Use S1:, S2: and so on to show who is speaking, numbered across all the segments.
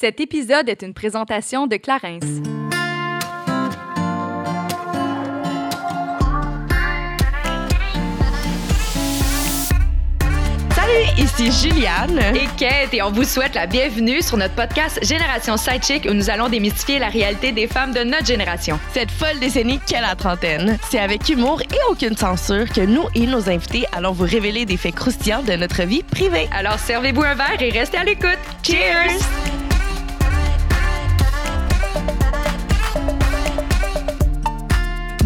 S1: Cet épisode est une présentation de Clarence.
S2: Salut, ici Juliane.
S1: Et Kate, et on vous souhaite la bienvenue sur notre podcast Génération Sidechick où nous allons démystifier la réalité des femmes de notre génération.
S2: Cette folle décennie qu'est la trentaine, c'est avec humour et aucune censure que nous et nos invités allons vous révéler des faits croustillants de notre vie privée.
S1: Alors servez-vous un verre et restez à l'écoute. Cheers!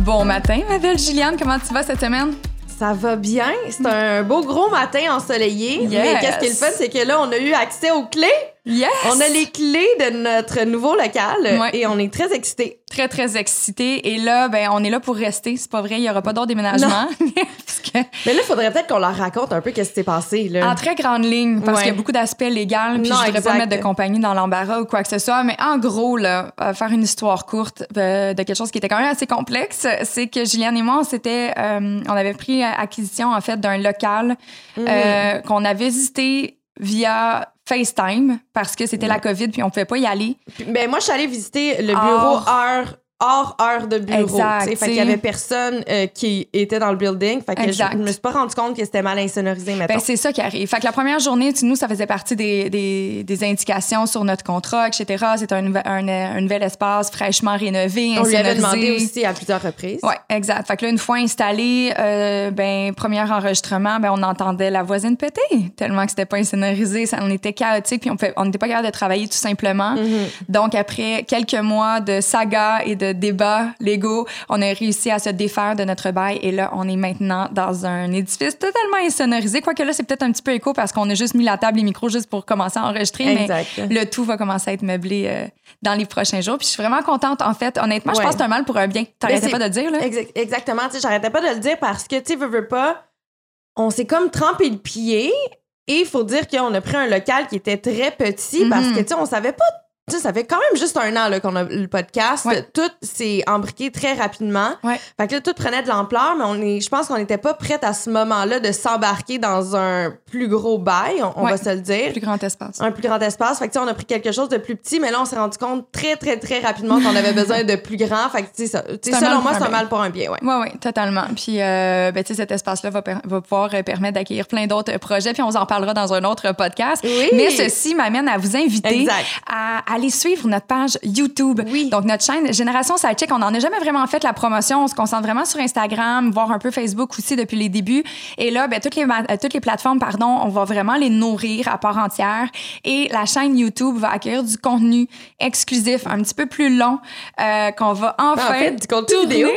S3: Bon matin, ma belle Juliane, comment tu vas cette semaine?
S4: Ça va bien. C'est un beau gros matin ensoleillé. Mais qu'est-ce qui est le fun, c'est que là, on a eu accès aux clés.
S3: Yes!
S4: On a les clés de notre nouveau local
S3: Ouais.
S4: et on est très excités.
S3: Très, très excitée. Et là, ben, on est là pour rester. C'est pas vrai, il y aura pas d'autre déménagement. Parce que,
S4: Mais là, il faudrait peut-être qu'on leur raconte un peu qu'est-ce qui s'est passé. Là.
S3: en très grande ligne, parce
S4: Ouais.
S3: qu'il y a beaucoup d'aspects légaux, puis
S4: Non,
S3: je voudrais pas mettre de compagnie dans l'embarras ou quoi que ce soit. Mais en gros, là, euh, faire une histoire courte euh, de quelque chose qui était quand même assez complexe, c'est que Juliane et moi, on s'était, euh, on avait pris acquisition, en fait, d'un local
S4: Mhm.
S3: euh, qu'on avait visité via FaceTime parce que c'était la COVID puis on pouvait pas y aller.
S4: Ben, moi, je suis allée visiter le bureau heure hors heure de bureau.
S3: Exact.
S4: Fait qu'il y avait personne euh, qui était dans le building. Fait que je,
S3: Exact.
S4: je me suis pas rendu compte que c'était mal insonorisé, mettons.
S3: Ben, c'est ça qui arrive. Fait que la première journée, tu- nous, ça faisait partie des, des, des indications sur notre contrat, etc. C'était un, nouvel- un, un nouvel espace fraîchement rénové,
S4: on lui avait
S3: insonorisé.
S4: demandé aussi à plusieurs reprises.
S3: Oui, exact. Fait que là, une fois installé, euh, ben, premier enregistrement, ben, on entendait la voisine péter, tellement que c'était pas insonorisé, ça, on était chaotique, puis on n'était pas capable de travailler tout simplement.
S4: Mhm.
S3: Donc, après quelques mois de saga et de débats légaux, on a réussi à se défaire de notre bail, et là, on est maintenant dans un édifice totalement insonorisé, quoique là, c'est peut-être un petit peu écho parce qu'on a juste mis la table et le micro juste pour commencer à enregistrer,
S4: Exact.
S3: mais le tout va commencer à être meublé euh, dans les prochains jours. Puis je suis vraiment contente, en fait. Honnêtement, je pense que c'est un mal pour un bien. T'arrêtais
S4: c'est-
S3: pas de le dire, là?
S4: Exact- exactement. J'arrêtais pas de le dire parce que, tu sais, veux, veux pas, on s'est comme trempé le pied. Et il faut dire qu'on a pris un local qui était très petit parce
S3: Mhm.
S4: que, tu sais, on savait pas. Tu sais, ça fait quand même juste un an qu'on a le podcast.
S3: Ouais.
S4: Tout s'est embriqué très rapidement.
S3: Ouais.
S4: Fait que là, tout prenait de l'ampleur, mais on est, je pense qu'on n'était pas prête à ce moment-là de s'embarquer dans un plus gros bail, on, on
S3: Ouais.
S4: va se le dire.
S3: Plus grand espace.
S4: Un plus grand espace. Fait que, on a pris quelque chose de plus petit, mais là, on s'est rendu compte très, très, très rapidement qu'on avait besoin de plus grand. Fait que, tu sais,
S3: un
S4: selon moi, c'est
S3: un
S4: un mal pour un bien, ouais.
S3: Oui, oui, totalement. Puis, euh, ben, tu sais, cet espace-là va, pouvoir euh, permettre d'accueillir plein d'autres projets, puis on vous en parlera dans un autre podcast.
S4: Oui.
S3: Mais ceci m'amène à vous inviter
S4: Exact.
S3: à aller suivre notre page YouTube.
S4: Oui.
S3: Donc, notre chaîne Génération Sidechick, on n'en a jamais vraiment fait la promotion. On se concentre vraiment sur Instagram, voire un peu Facebook aussi depuis les débuts. Et là, ben, toutes, les, euh, toutes les plateformes, pardon, on va vraiment les nourrir à part entière. Et la chaîne YouTube va accueillir du contenu exclusif, un petit peu plus long, euh, qu'on va enfin
S4: En fait, du contenu vidéo.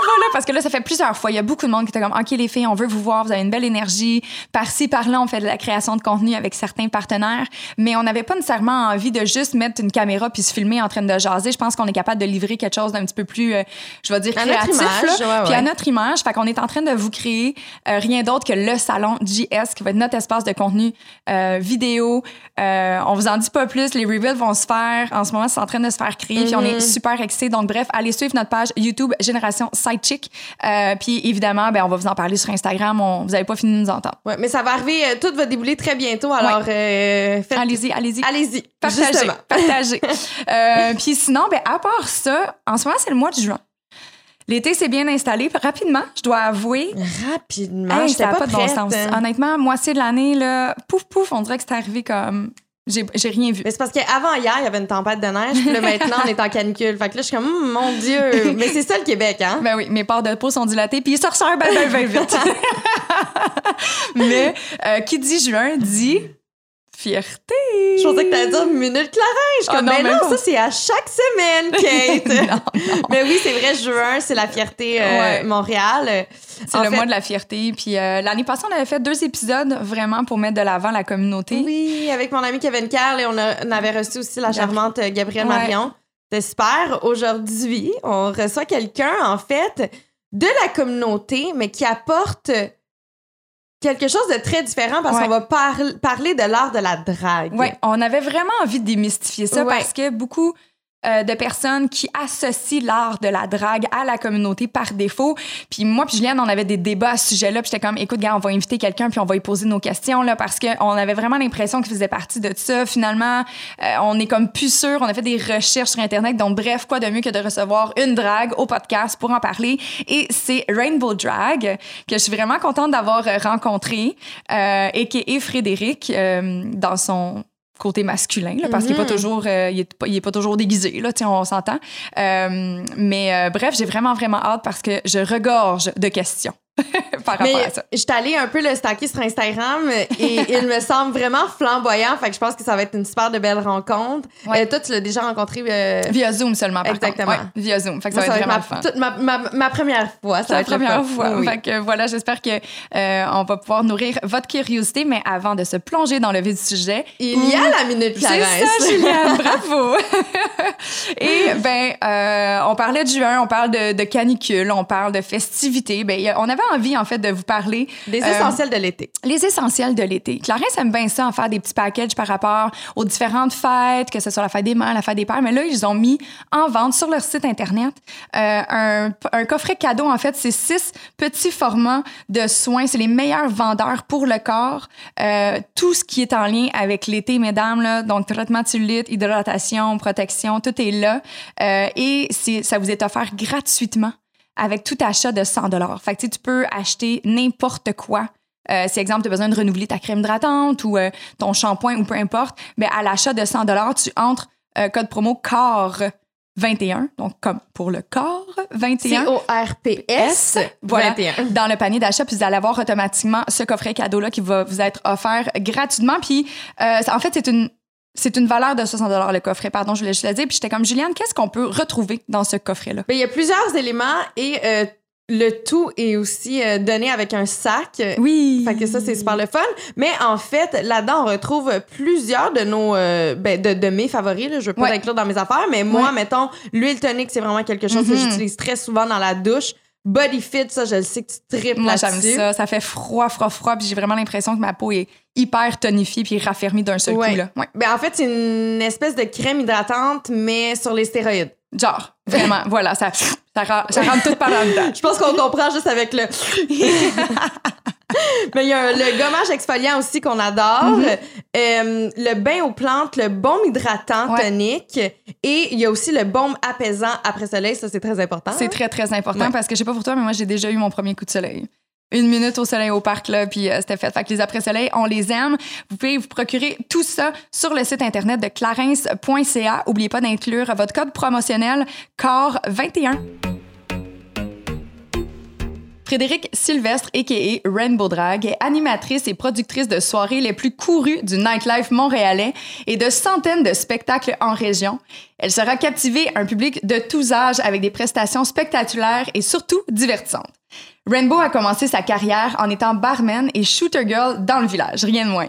S3: Voilà, parce que là, ça fait plusieurs fois. Il y a beaucoup de monde qui était comme, OK, les filles, on veut vous voir, vous avez une belle énergie. Par-ci, par-là, on fait de la création de contenu avec certains partenaires. Mais on n'avait pas nécessairement envie de juste mettre une caméra puis se filmer en train de jaser. Je pense qu'on est capable de livrer quelque chose d'un petit peu plus, euh, je vais dire,
S4: À notre
S3: créatif.
S4: image,
S3: là.
S4: ouais,
S3: Puis à notre image. Fait qu'on est en train de vous créer euh, rien d'autre que le salon JS, qui va être notre espace de contenu euh, vidéo. On vous en dit pas plus. Les reveals vont se faire. En ce moment, c'est en train de se faire créer. Puis on
S4: Mm-hmm.
S3: est super excités. Donc, bref, allez suivre notre page YouTube Génération Sidechick. Euh, puis évidemment, ben, on va vous en parler sur Instagram. On, vous n'avez pas fini de nous entendre.
S4: Ouais, mais ça va arriver, euh, tout va débouler très bientôt, alors euh, faites-
S3: Allez-y, allez-y.
S4: allez-y.
S3: Partagez,
S4: Justement.
S3: partagez. Puis sinon, ben, à part ça, en ce moment, c'est le mois de juin. L'été s'est bien installé. Rapidement, je dois avouer.
S4: Rapidement,
S3: Hey,
S4: j'étais
S3: ça n'a
S4: pas,
S3: pas de bon sens. Honnêtement, moitié de l'année, là, pouf, pouf, on dirait que c'est arrivé comme. J'ai j'ai rien vu.
S4: Mais c'est parce qu'avant hier, il y avait une tempête de neige, puis là, maintenant, on est en canicule. Fait que là, je suis comme, Hum, mon Dieu. Mais c'est ça le Québec, hein?
S3: Ben oui, mes parts de peau sont dilatées, puis ça ressort ben, ben, ben vite. Mais euh, qui dit juin dit fierté.
S4: Je pensais que t'allais dire minute Clarin.
S3: Ah non,
S4: mais non, ça, c'est à chaque semaine, Kate.
S3: Non,
S4: Mais oui, c'est vrai, juin, c'est la fierté euh,
S3: Ouais.
S4: Montréal.
S3: C'est le mois de la fierté. Puis euh, l'année passée, on avait fait deux épisodes vraiment pour mettre de l'avant la communauté.
S4: Oui, avec mon ami Kevin Carl et on, a- on avait reçu aussi la charmante euh, Gabrielle
S3: Ouais.
S4: Marion. C'est super. Aujourd'hui, on reçoit quelqu'un, en fait, de la communauté, mais qui apporte quelque chose de très différent parce
S3: Ouais.
S4: qu'on va par- parler de l'art de la drague.
S3: Oui, on avait vraiment envie de démystifier ça
S4: Ouais.
S3: parce que beaucoup euh, de personnes qui associent l'art de la drague à la communauté par défaut. Puis moi puis Juliane, on avait des débats à ce sujet-là. Puis j'étais comme, écoute, gars, on va inviter quelqu'un puis on va lui poser nos questions là parce qu'on avait vraiment l'impression qu'il faisait partie de ça. Finalement, euh, on est comme plus sûr. On a fait des recherches sur Internet. Donc bref, quoi de mieux que de recevoir une drague au podcast pour en parler. Et c'est Rainbow Drag que je suis vraiment contente d'avoir euh, rencontré euh, et qui est Frédéric euh, dans son côté masculin là, parce qu'il est pas
S4: Mhm.
S3: toujours euh, il, est pas, il est pas toujours déguisé là on s'entend Euh, mais euh, bref j'ai vraiment vraiment hâte parce que je regorge de questions par rapport
S4: Mais
S3: à ça
S4: j'étais allée un peu le stacker sur Instagram et il me semble vraiment flamboyant. Fait que je pense que ça va être une super de belle rencontre.
S3: Ouais.
S4: Euh, toi, tu l'as déjà rencontré. euh,
S3: via Zoom seulement par
S4: Exactement.
S3: Ouais, via Zoom fait que ça, va être
S4: ma,
S3: vraiment le fun
S4: toute ma, ma, ma première fois. Ça
S3: C'est
S4: va être
S3: première fois.
S4: Oui.
S3: Fait que voilà, j'espère que euh, on va pouvoir nourrir votre curiosité, mais avant de se plonger dans le vif du sujet,
S4: Il y a la minute
S3: C'est
S4: Clarence.
S3: ça, Juliane, bravo. Et ben, euh, on parlait de juin, on parle de, de canicule, on parle de festivités. Ben, on avait envie en fait de vous parler
S4: Des
S3: Euh,
S4: essentiels de l'été.
S3: les essentiels de l'été. Clarence aime bien ça, en faire des petits packages par rapport aux différentes fêtes, que ce soit la fête des mères, la fête des pères. Mais là, ils ont mis en vente sur leur site Internet euh, un, un coffret cadeau. En fait, c'est six petits formats de soins. C'est les meilleurs vendeurs pour le corps. Euh, tout ce qui est en lien avec l'été, mesdames. Là, donc, traitement de cellulite, hydratation, protection, tout est là. Et ça vous est offert gratuitement avec tout achat de 100 dollars. Fait que tu peux acheter n'importe quoi. Euh, si exemple tu as besoin de renouveler ta crème hydratante ou euh, ton shampoing ou peu importe, ben à l'achat de 100 dollars, tu entres euh, code promo CORE 21, donc comme pour le corps 21
S4: C-O-R-P-S
S3: Voilà.
S4: 21.
S3: dans le panier d'achat, puis vous allez avoir automatiquement ce coffret cadeau-là qui va vous être offert gratuitement. Puis, euh, en fait, c'est une, c'est une valeur de 60 le coffret, pardon, je voulais juste le dire. Puis j'étais comme, Juliane, qu'est-ce qu'on peut retrouver dans ce coffret-là?
S4: Ben, il y a plusieurs éléments et euh, le tout est aussi euh, donné avec un sac.
S3: Oui.
S4: Fait que ça, c'est super le fun. Mais en fait, là-dedans, on retrouve plusieurs de nos, euh, ben, de, de mes favoris. Là. Je veux pas
S3: Ouais.
S4: l'inclure dans mes affaires, mais moi,
S3: Ouais.
S4: mettons, l'huile tonique, c'est vraiment quelque chose que
S3: Mhm.
S4: j'utilise très souvent dans la douche. Body Fit, ça, je le sais que tu tripes
S3: Moi, j'aime ça. Ça fait froid, froid, froid. Puis j'ai vraiment l'impression que ma peau est hyper tonifiée puis raffermie d'un seul
S4: Ouais.
S3: coup. Là. Ouais.
S4: Ben, en fait, c'est une espèce de crème hydratante, mais sur les stéroïdes.
S3: Genre, vraiment, voilà, ça, ça, ça rentre tout par en dedans.
S4: Je pense qu'on comprend juste avec le. Mais il y a un- le gommage exfoliant aussi qu'on adore.
S3: Mm-hmm.
S4: Euh, le bain aux plantes, le baume hydratant
S3: Ouais.
S4: tonique. Et il y a aussi le baume apaisant après soleil. Ça, c'est très important.
S3: C'est très, très important
S4: Ouais.
S3: parce que je sais pas pour toi, mais moi, j'ai déjà eu mon premier coup de soleil. Une minute au soleil au parc, là, puis euh, c'était fait. Que les après-soleils, on les aime. Vous pouvez vous procurer tout ça sur le site internet de clarence.ca. Oubliez pas d'inclure votre code promotionnel CORE21. Frédéric Sylvestre, a.k.a. Rainbow Drag, est animatrice et productrice de soirées les plus courues du nightlife montréalais et de centaines de spectacles en région. Elle sera captiver un public de tous âges avec des prestations spectaculaires et surtout divertissantes. Rainbow a commencé sa carrière en étant barman et shooter girl dans le village, rien de moins.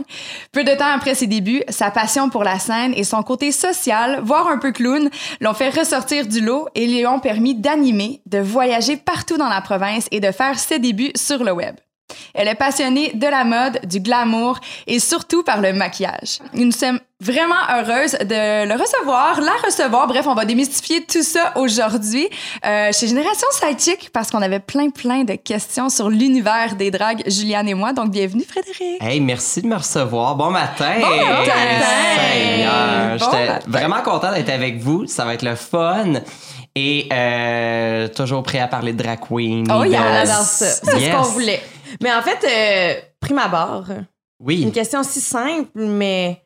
S3: Peu de temps après ses débuts, sa passion pour la scène et son côté social, voire un peu clown, l'ont fait ressortir du lot et lui ont permis d'animer, de voyager partout dans la province et de faire ses débuts sur le web. Elle est passionnée de la mode, du glamour et surtout par le maquillage. Nous sommes vraiment heureuses de le recevoir, la recevoir. Bref, on va démystifier tout ça aujourd'hui euh, chez Génération Sidechick parce qu'on avait plein, plein de questions sur l'univers des dragues, Juliane et moi. Donc, bienvenue, Frédéric.
S5: Hey, merci de me recevoir. Bon matin!
S3: Bon matin!
S5: Seigneur!
S3: Bon
S5: J'étais vraiment content d'être avec vous. Ça va être le fun. Et euh, toujours prêt à parler de drag queen.
S3: Oh, yes!
S4: Ça. C'est
S5: Yes.
S4: ce qu'on voulait. Mais en fait, euh, prime abord,
S5: Oui.
S4: une question si simple, mais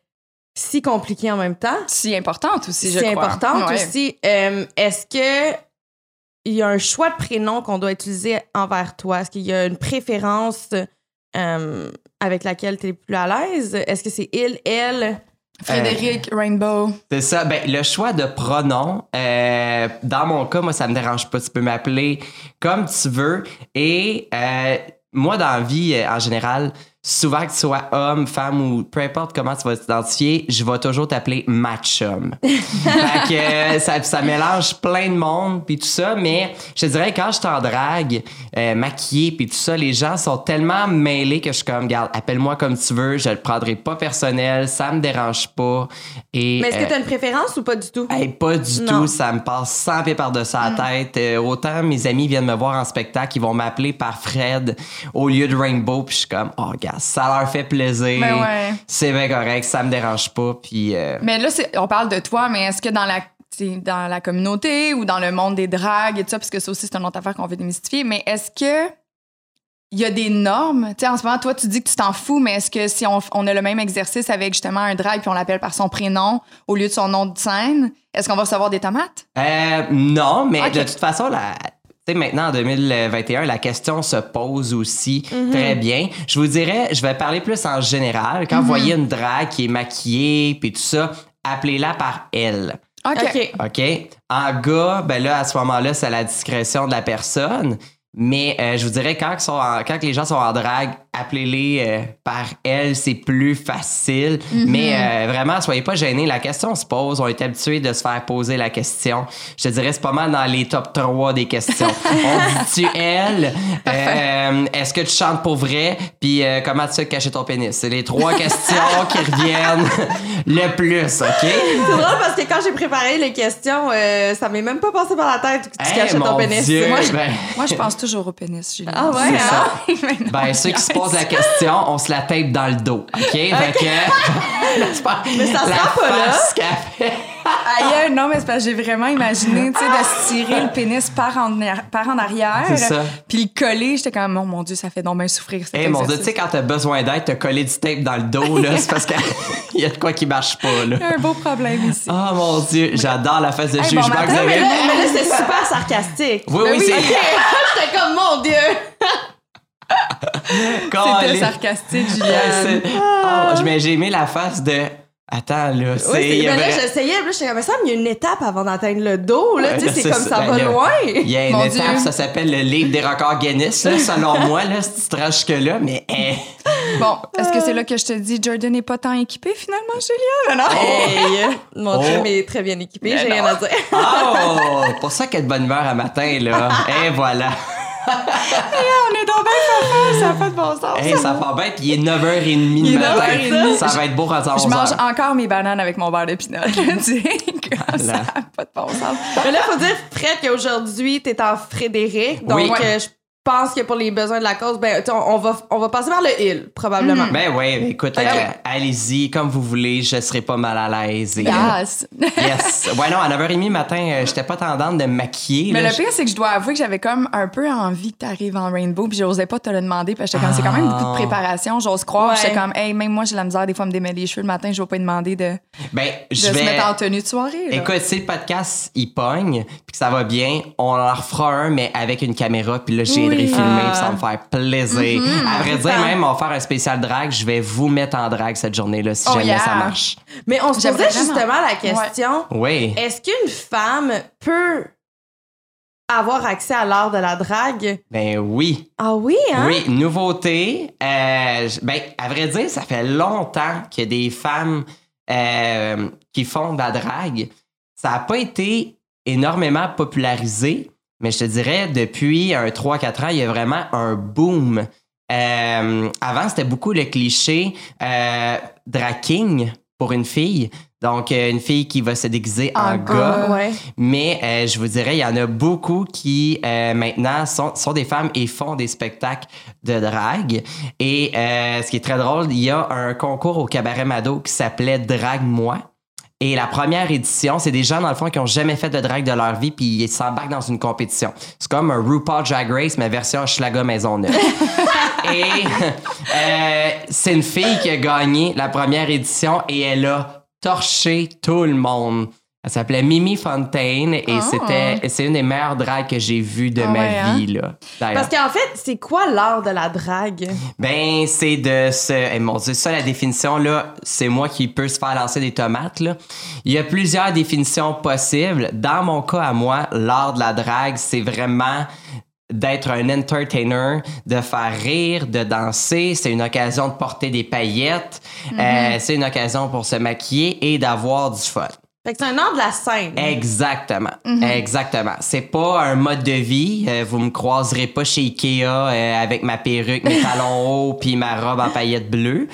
S4: si compliquée en même temps.
S3: Si importante aussi, je
S4: C'est
S3: crois.
S4: importante
S3: Ouais.
S4: aussi. Euh, Est-ce que il y a un choix de prénom qu'on doit utiliser envers toi? Est-ce qu'il y a une préférence euh, avec laquelle tu es plus à l'aise? Est-ce que c'est il, elle?
S3: Frédéric Rainbow.
S5: C'est ça. Ben, le choix de pronom, euh, dans mon cas, moi, ça me dérange pas. Tu peux m'appeler comme tu veux. Et euh, moi, dans la vie, euh, en général, souvent que tu sois homme, femme ou peu importe comment tu vas t'identifier, je vais toujours t'appeler fait que euh, ça, ça mélange plein de monde puis tout ça, mais je te dirais quand je t'en drague, euh, maquillée puis tout ça, les gens sont tellement mêlés que je suis comme, regarde, appelle-moi comme tu veux, je le prendrai pas personnel, ça me dérange pas. Et,
S4: Mais est-ce
S5: euh,
S4: que tu as une préférence ou pas du tout?
S5: Hey, pas du
S4: Non.
S5: tout, ça me passe 100 pieds par-dessus la tête. Euh, autant mes amis viennent me voir en spectacle, ils vont m'appeler par Fred au lieu de Rainbow, puis je suis comme, oh, gars, ça leur fait plaisir.
S3: Ben ouais.
S5: C'est bien correct, ça me dérange pas, puis. euh,
S3: Mais là, on parle de toi, mais est-ce que dans la dans la communauté ou dans le monde des dragues et tout ça, parce que ça aussi, c'est une autre affaire qu'on veut démystifier, mais est-ce que il y a des normes? Tu sais, en ce moment, toi, tu dis que tu t'en fous, mais est-ce que si on, on a le même exercice avec justement un drag puis on l'appelle par son prénom au lieu de son nom de scène, est-ce qu'on va recevoir des tomates?
S5: Euh, non, mais de toute façon, la, tu sais, maintenant en 2021, la question se pose aussi très bien. Je vous dirais, je vais parler plus en général. Quand vous voyez une drague qui est maquillée puis tout ça, appelez-la par elle.
S3: OK.
S4: OK.
S5: OK? En gars, ben là, à ce moment-là, c'est à la discrétion de la personne. Mais euh, je vous dirais, quand, ils sont en- quand les gens sont en drague, appelez-les euh, par elle, c'est plus facile. Mais euh, vraiment, soyez pas gênés. La question se pose. On est habitué de se faire poser la question. Je te dirais, c'est pas mal dans les top 3 des questions. On dit-tu elle? Euh, Est-ce que tu chantes pour vrai? Puis euh, comment tu as caché ton pénis? C'est les trois questions qui reviennent le plus, OK?
S4: C'est drôle parce que quand j'ai préparé les questions, euh, ça m'est même pas passé par la tête que tu
S5: Hey,
S4: cachais ton pénis.
S5: Dieu,
S4: Moi, je-
S5: ben-
S3: Moi, je pense toujours au pénis, Julie.
S4: Ah ouais,
S5: C'est
S4: hein?
S5: ça. Ben, ceux qui se posent la question, on se la tape dans le dos. OK? Fait que.
S4: Mais ça
S5: la
S4: sera pas là.
S3: Aïe, non, mais c'est parce que j'ai vraiment imaginé, tu sais, de se tirer le pénis par en, arri- par en arrière.
S5: C'est ça.
S3: Puis le coller, j'étais comme, oh mon Dieu, ça fait donc bien souffrir.
S5: Eh mon Dieu, tu sais, quand t'as besoin d'aide, t'as collé du tape dans le dos, là, c'est parce qu'il y a de quoi qui marche pas, là.
S3: Il y a un beau problème ici.
S5: Oh mon Dieu, j'adore la face de
S3: Hey,
S5: jugement
S3: bon
S5: que vous avez.
S4: Mais là, mais là, c'est super sarcastique.
S5: Oui,
S3: Ben
S5: oui,
S3: oui.
S5: c'est.
S4: J'étais comme, mon Dieu!
S3: C'était sarcastique, Juliane.
S5: Oh, mais j'ai aimé la face de. Attends, là, c'est.
S4: Oui, mais là,
S5: vrai-
S4: j'essayais, là, j'étais comme, mais ça, il y a une étape avant d'atteindre le dos, là,
S5: Ouais,
S4: tu sais,
S5: là,
S4: c'est comme
S5: ça.
S4: ça
S5: Ben,
S4: va loin.
S5: Il y a une
S3: Mon
S5: étape,
S3: Dieu.
S5: ça s'appelle le livre des records Guinness, là, selon moi, là, si tu te rends jusque-là, mais. eh.
S3: Bon, est-ce que c'est là que je te dis, Jordan n'est pas tant équipé finalement, Juliane? Non.
S4: Hey, mon
S5: Oh.
S4: chum est très bien équipé,
S3: Ben
S4: j'ai rien à dire.
S5: Oh! Pour ça qu'elle est de bonne humeur à matin, là. Et voilà.
S3: On est dans bien ça n'a pas de bon sens.
S5: Hey, ça part bien, puis il est 9h30
S3: Il est
S5: le matin.
S3: 9h30.
S5: Ça va être beau rendu à
S3: Je mange
S5: 11h.
S3: encore mes bananes avec mon beurre de pinot. tu ça n'a pas de bon sens.
S4: Mais là, faut dire, Fred, qu'aujourd'hui, t'es en Frédéric. Donc,
S5: Oui.
S4: euh, je pense que pour les besoins de la cause, ben, on, on va, on va passer par le hill, probablement.
S5: Ben oui, écoute,
S4: Ah
S5: euh, allez-y, comme vous voulez, je serai pas mal à l'aise. et-
S3: Yes.
S5: Yes. Ouais, non, à 9h30 matin, euh, j'étais pas tendante de me maquiller.
S3: Mais
S5: là.
S3: le pire, c'est que je dois avouer que j'avais comme un peu envie que tu arrives en rainbow, puis j'osais pas te le demander, parce que j'étais comme, c'est quand même beaucoup de préparation, j'ose croire.
S4: Ouais.
S3: J'étais comme, hey, même moi, j'ai la misère des fois à me démêler les cheveux le matin, je vais pas lui demander de, de
S5: Ben, je
S3: se
S5: vais.
S3: mettre en tenue de soirée. là.
S5: Écoute, si le podcast il pogne, puis que ça va bien, on en refera un, mais avec une caméra, puis là, je viendrai
S3: Oui.
S5: filmer,
S4: Ah.
S5: ça va me faire plaisir. À vrai dire, même, on va faire un spécial drag. Je vais vous mettre en drag cette journée-là, si
S3: Oh,
S5: jamais
S3: yeah.
S5: ça marche.
S4: Mais on se
S3: J'aimerais
S4: posait
S3: vraiment.
S4: justement la question
S5: Oui.
S4: est-ce qu'une femme peut avoir accès à l'art de la drague?
S5: Ben oui.
S4: Ah oui, hein?
S5: Oui, nouveauté. Euh, ben, à vrai dire, ça fait longtemps qu'il y a des femmes euh, qui font de la drague. Ça n'a pas été énormément popularisé, mais je te dirais, depuis un 3-4 ans, il y a vraiment un boom. Euh, avant, c'était beaucoup le cliché euh, drag king pour une fille. Donc, euh, une fille qui va se déguiser en, gars.
S4: Ouais.
S5: Mais euh, je vous dirais, il y en a beaucoup qui euh, maintenant sont, sont des femmes et font des spectacles de drague. Et euh, ce qui est très drôle, il y a un concours au Cabaret Mado qui s'appelait Drague-moi. Et la première édition, c'est des gens, dans le fond, qui ont jamais fait de drague de leur vie, puis ils s'embarquent dans une compétition. C'est comme un RuPaul Drag Race, mais version Schlager Maisonneuve. et euh, c'est une fille qui a gagné la première édition et elle a torché tout le monde. Elle s'appelait Mimi Fontaine et
S3: Ah.
S5: c'était c'est une des meilleures dragues que j'ai vues de
S3: Ah
S5: ma
S3: ouais, hein?
S5: vie là.
S4: Parce qu'en fait, c'est quoi l'art de la drague?
S5: Ben, c'est de se. eh, mon Dieu, ça, la définition, là, c'est moi qui peux se faire lancer des tomates, là. Il y a plusieurs définitions possibles. Dans mon cas, à moi, l'art de la drague, c'est vraiment d'être un entertainer, de faire rire, de danser. C'est une occasion de porter des paillettes. Euh, c'est une occasion pour se maquiller et d'avoir du fun.
S4: Fait que c'est un art de la scène.
S5: Exactement. Exactement. C'est pas un mode de vie. Euh, vous me croiserez pas chez Ikea euh, avec ma perruque, mes talons hauts puis ma robe en paillettes bleues.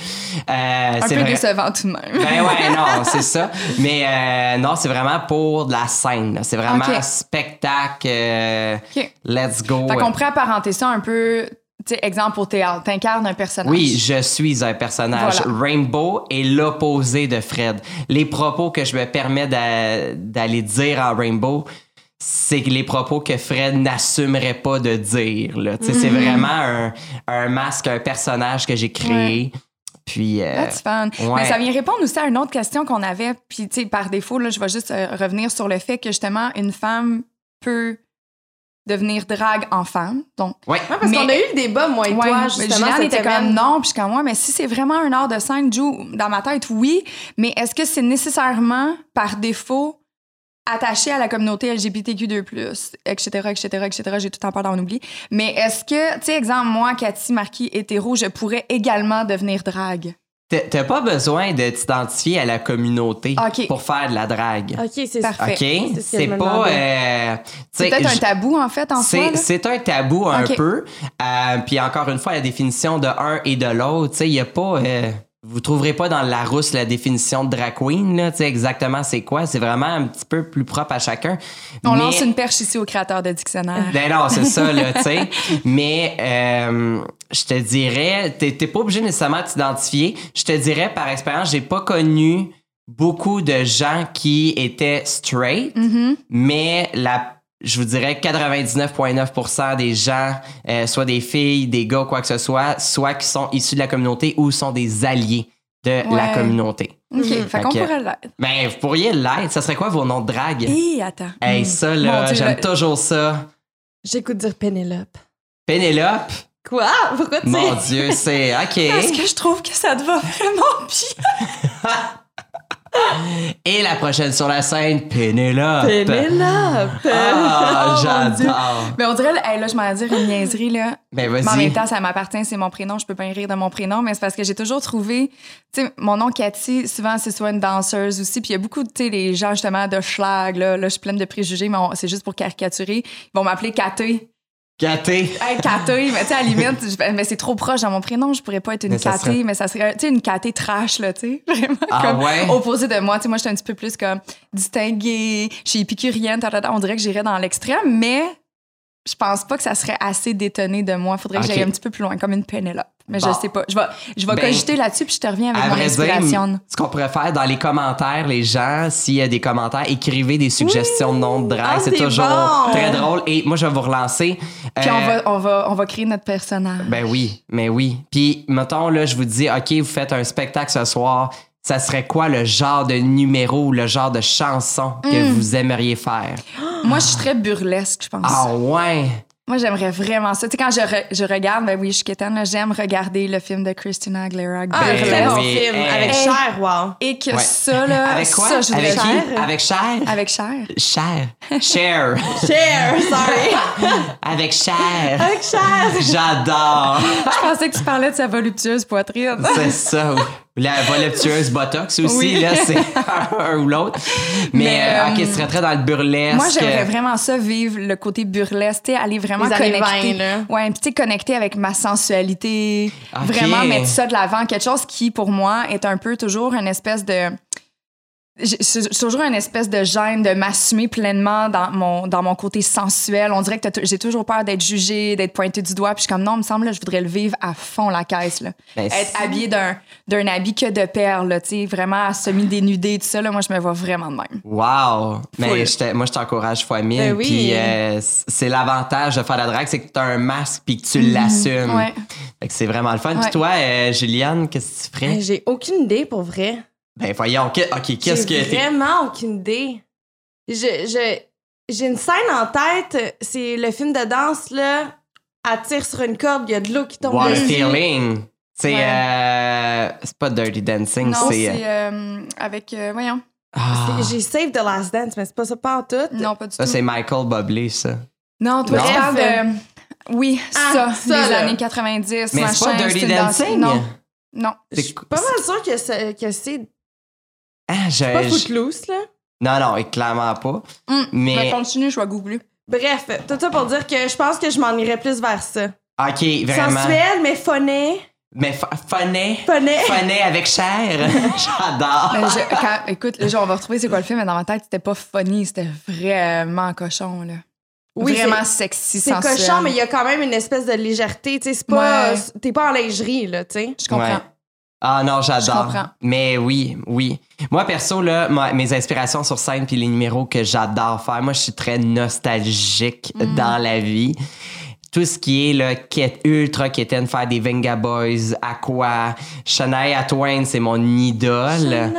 S5: Euh,
S3: Un
S5: c'est
S3: peu
S5: vrai-
S3: décevant tout de même.
S5: ben ouais, non, c'est ça. Mais euh, non, c'est vraiment pour de la scène. C'est vraiment
S3: Ok.
S5: spectacle. euh. Let's go.
S3: Fait qu'on pourrait apparenter ça un peu, sais, exemple au théâtre. T'incarnes un personnage.
S5: Oui, je suis un personnage.
S3: Voilà.
S5: Rainbow est l'opposé de Fred. Les propos que je me permets d'a- d'aller dire en Rainbow, c'est les propos que Fred n'assumerait pas de dire. là. C'est
S3: Mhm.
S5: vraiment un, un masque, un personnage que j'ai créé. Puis, euh,
S3: That's fun.
S5: ouais.
S3: Mais ça vient répondre aussi à une autre question qu'on avait. Puis, tu sais, par défaut, là, je vais juste euh, revenir sur le fait que justement, une femme peut devenir drague en femme. Donc,
S5: ouais.
S4: Ouais, parce
S3: Mais-
S4: qu'on a eu le débat, moi et
S3: Ouais,
S4: toi, justement.
S3: Juliane était comme non, puis je suis comme ouais, mais si c'est vraiment un art de scène, Jou, dans ma tête, oui, mais est-ce que c'est nécessairement par défaut attaché à la communauté LGBTQ2+, etc., etc., etc., j'ai tout en peur d'en oublier. Mais est-ce que, tu sais, exemple, moi, Cathy Marquis, hétéro, je pourrais également devenir drague?
S5: T'as- pas besoin de t'identifier à la communauté
S3: Ok.
S5: pour faire de la drague.
S4: OK, c'est
S3: Parfait.
S5: OK?
S4: C'est ce
S5: pas. euh,
S3: C'est peut-être un tabou, en fait, en soi.
S5: C'est, un tabou un peu. Euh, puis encore une fois, la définition de un et de l'autre, tu sais, il y a pas. euh, vous trouverez pas dans Larousse la définition de drag queen, là, tu sais, exactement c'est quoi. C'est vraiment un petit peu plus propre à chacun.
S3: On
S5: Mais-
S3: lance une perche ici au créateur de dictionnaire.
S5: ben non, c'est ça, là, tu sais. Mais euh, je te dirais, t'es pas obligé nécessairement de t'identifier. Je te dirais, par expérience, j'ai pas connu beaucoup de gens qui étaient straight,
S3: Mhm.
S5: mais la je vous dirais 99,9% des gens, euh, soit des filles, des gars, quoi que ce soit, soit qui sont issus de la communauté ou sont des alliés de la communauté.
S3: OK,
S4: Mhm.
S3: fait qu'on
S5: Ok.
S3: pourrait l'être.
S5: Ben, vous pourriez l'être. Ça serait quoi vos noms de drague?
S3: Hé, attends.
S5: Hey,
S3: Hmm.
S5: ça, là, j'aime toujours ça.
S4: J'écoute dire Pénélope.
S5: Pénélope,
S4: Quoi? Pourquoi tu
S5: mon Dieu, c'est
S3: Parce
S5: OK.
S3: que je trouve que ça te va vraiment bien.
S5: Et la prochaine sur la scène, Pénélope.
S4: Pénélope!
S5: Ah,
S3: Oh,
S5: j'adore.
S3: Mais on dirait, hey, là, je m'en dire une niaiserie, là.
S5: Ben,
S3: Mais en
S5: vas-y.
S3: même temps, ça m'appartient, c'est mon prénom, je peux pas rire de mon prénom, mais c'est parce que j'ai toujours trouvé, tu sais, mon nom Cathy, souvent c'est soit une danseuse aussi, puis il y a beaucoup, tu sais, les gens justement de schlag, là, là je suis pleine de préjugés, mais c'est juste pour caricaturer, ils vont m'appeler Caté. Hey, Caté, mais tu sais, à la limite, je- mais c'est trop proche dans mon prénom, je pourrais pas être une
S5: Mais serait-
S3: mais ça serait, tu sais, une Caté trash, là, tu sais, vraiment
S5: Ah
S3: comme
S5: ouais?
S3: opposé de moi, tu sais, moi, j'étais un petit peu plus comme distinguée, je suis épicurienne, ta, ta, ta. on dirait que j'irais dans l'extrême, mais je pense pas que ça serait assez détonné de moi. Faudrait que j'aille un petit peu plus loin, comme une Pénélope. Mais
S5: Bon.
S3: je sais pas. Je vais, je vais
S5: Ben,
S3: cogiter là-dessus, puis je te reviens avec
S5: À
S3: mon
S5: vrai
S3: inspiration.
S5: dire, ce qu'on pourrait faire dans les commentaires, les gens, s'il y a des commentaires, écrivez des suggestions de noms de drague.
S4: Ah,
S5: c'est
S4: c'est
S5: toujours
S4: bon.
S5: très drôle. Et moi, je vais vous relancer.
S3: Puis
S5: Euh,
S3: on, va, on, va, on va créer notre personnage.
S5: Ben oui, mais oui. Puis, mettons, là, je vous dis, OK, vous faites un spectacle ce soir. Ça serait quoi le genre de numéro ou le genre de chanson que
S3: Hmm.
S5: vous aimeriez faire?
S3: Moi, je suis très burlesque, je pense.
S5: Ah ouais!
S3: Moi, j'aimerais vraiment ça. Tu sais, quand je, re- je regarde, ben oui, je suis quétaine, là, j'aime regarder le film de Christina Aguilera.
S4: Ah, un
S5: Ben
S4: très bon
S5: oui,
S4: film.
S5: hey.
S4: Avec. Cher, wow.
S3: Et que
S5: Ouais.
S3: ça, là,
S5: Avec quoi?
S3: ça, je
S5: Avec qui?
S3: faire.
S5: Avec Cher?
S3: Avec Cher.
S5: Cher. Cher.
S4: Cher, sorry.
S5: Avec Cher.
S4: Avec Cher.
S5: J'adore.
S3: Je pensais que tu parlais de sa voluptueuse poitrine.
S5: C'est ça. La voluptueuse Botox aussi,
S3: Oui.
S5: là, c'est un ou l'autre. Mais,
S3: Mais,
S5: euh, ok,
S3: euh,
S5: ce serait très dans le burlesque.
S3: Moi, j'aimerais vraiment ça, vivre le côté burlesque, tu sais, aller vraiment
S4: Les
S3: connecter.
S4: 20, là.
S3: Ouais, puis tu connecter avec ma sensualité. Vraiment mettre ça de l'avant. Quelque chose qui, pour moi, est un peu toujours une espèce de. J'ai j'ai toujours une espèce de gêne de m'assumer pleinement dans mon, dans mon côté sensuel. On dirait que j'ai toujours peur d'être jugée, d'être pointée du doigt. Puis je suis comme, non, il me semble, là, je voudrais le vivre à fond, la caisse. Là.
S5: Ben,
S3: Être
S5: c'est-
S3: habillée d'un d'un habit que de perles, tu sais, vraiment à semi-dénudée, tout ça. Là, moi, je me vois vraiment de même.
S5: Wow! Mais moi, je t'encourage fois mille.
S4: Ben oui.
S5: Puis euh, c'est l'avantage de faire la drague, c'est que tu as un masque puis que tu l'assumes.
S3: Mhm. Ouais.
S5: Fait que c'est vraiment le fun. Puis
S3: Ouais.
S5: toi, euh, Juliane, qu'est-ce que tu ferais?
S4: J'ai aucune idée pour vrai.
S5: Ben voyons, que- OK, qu'est-ce
S4: J'ai
S5: que t'es...
S4: vraiment aucune idée. Je, je, j'ai une scène en tête, c'est le film de danse, là. Elle tire sur une corde, il y a de l'eau qui tombe
S5: What a
S4: dessus.
S5: feeling! C'est
S3: Ouais.
S5: euh, c'est pas Dirty Dancing,
S3: Non,
S5: c'est...
S3: c'est euh, avec. euh, voyons.
S5: Ah,
S4: J'ai Save the Last Dance, mais c'est pas ça pas en tout.
S3: Non, pas du
S5: ça,
S3: tout.
S5: c'est Michael Bublé, ça.
S3: Non, toi,
S5: Non?
S3: tu parles de. Oui,
S4: Ah,
S3: ça,
S4: ça,
S3: les
S4: là.
S3: années 90,
S5: Mais c'est pas Dirty Dancing?
S3: Non, non.
S4: Je suis pas mal sûre que c'est que c'est
S5: Ah, je-
S4: pas
S5: je-
S4: Footloose, là.
S5: Non, non, clairement pas.
S3: Hum,
S5: Mais-
S3: Mais continue, je vais googler.
S4: Bref, tout ça pour dire que je pense que je m'en irais plus vers ça.
S5: OK, vraiment.
S4: Sensuel, mais phoné.
S5: Mais funny.
S4: Phoné.
S5: Funny avec chair. J'adore.
S3: Mais je- quand- écoute, là, on va retrouver c'est quoi le film, mais dans ma tête, c'était pas funny, c'était vraiment cochon, là.
S4: Oui,
S3: vraiment
S4: c'est-
S3: sexy,
S4: C'est cochon, mais il y a quand même une espèce de légèreté. Tu sais, c'est pas.
S3: Ouais.
S4: T'es pas en lingerie, là, tu sais.
S3: Je comprends.
S5: Ouais. Ah non, j'adore. Mais oui, oui. Moi, perso, là, mes inspirations sur scène puis les numéros que j'adore faire, moi, je suis très nostalgique
S3: Mm.
S5: dans la vie. Tout ce qui est là, quête- ultra quétaine, faire des Venga Boys, Aqua, Shania Twain, c'est mon idole.
S4: Shania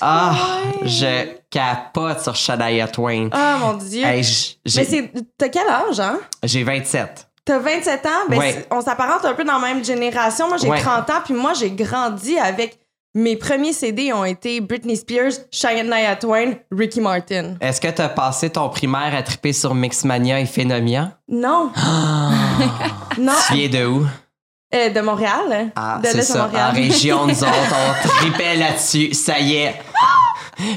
S5: Ah,
S4: Twain.
S5: je capote sur Shania Twain.
S4: Ah, mon Dieu.
S5: Hey,
S4: mais c'est. T'as quel âge, hein?
S5: j'ai 27.
S4: T'as 27 ans? Ben,
S5: Ouais.
S4: on s'apparente un peu dans la même génération. Moi, j'ai
S5: Ouais.
S4: 30 ans, puis moi, j'ai grandi avec. Mes premiers CD ont été Britney Spears, Shania Twain, Ricky Martin.
S5: Est-ce que tu as passé ton primaire à triper sur Mixmania et Phénomia?
S4: Non. non.
S5: Tu viens de où?
S4: Euh, de Montréal.
S5: Ah,
S4: de
S5: c'est ça.
S4: Montréal.
S5: En région, nous autres, on tripait là-dessus. Ça y est.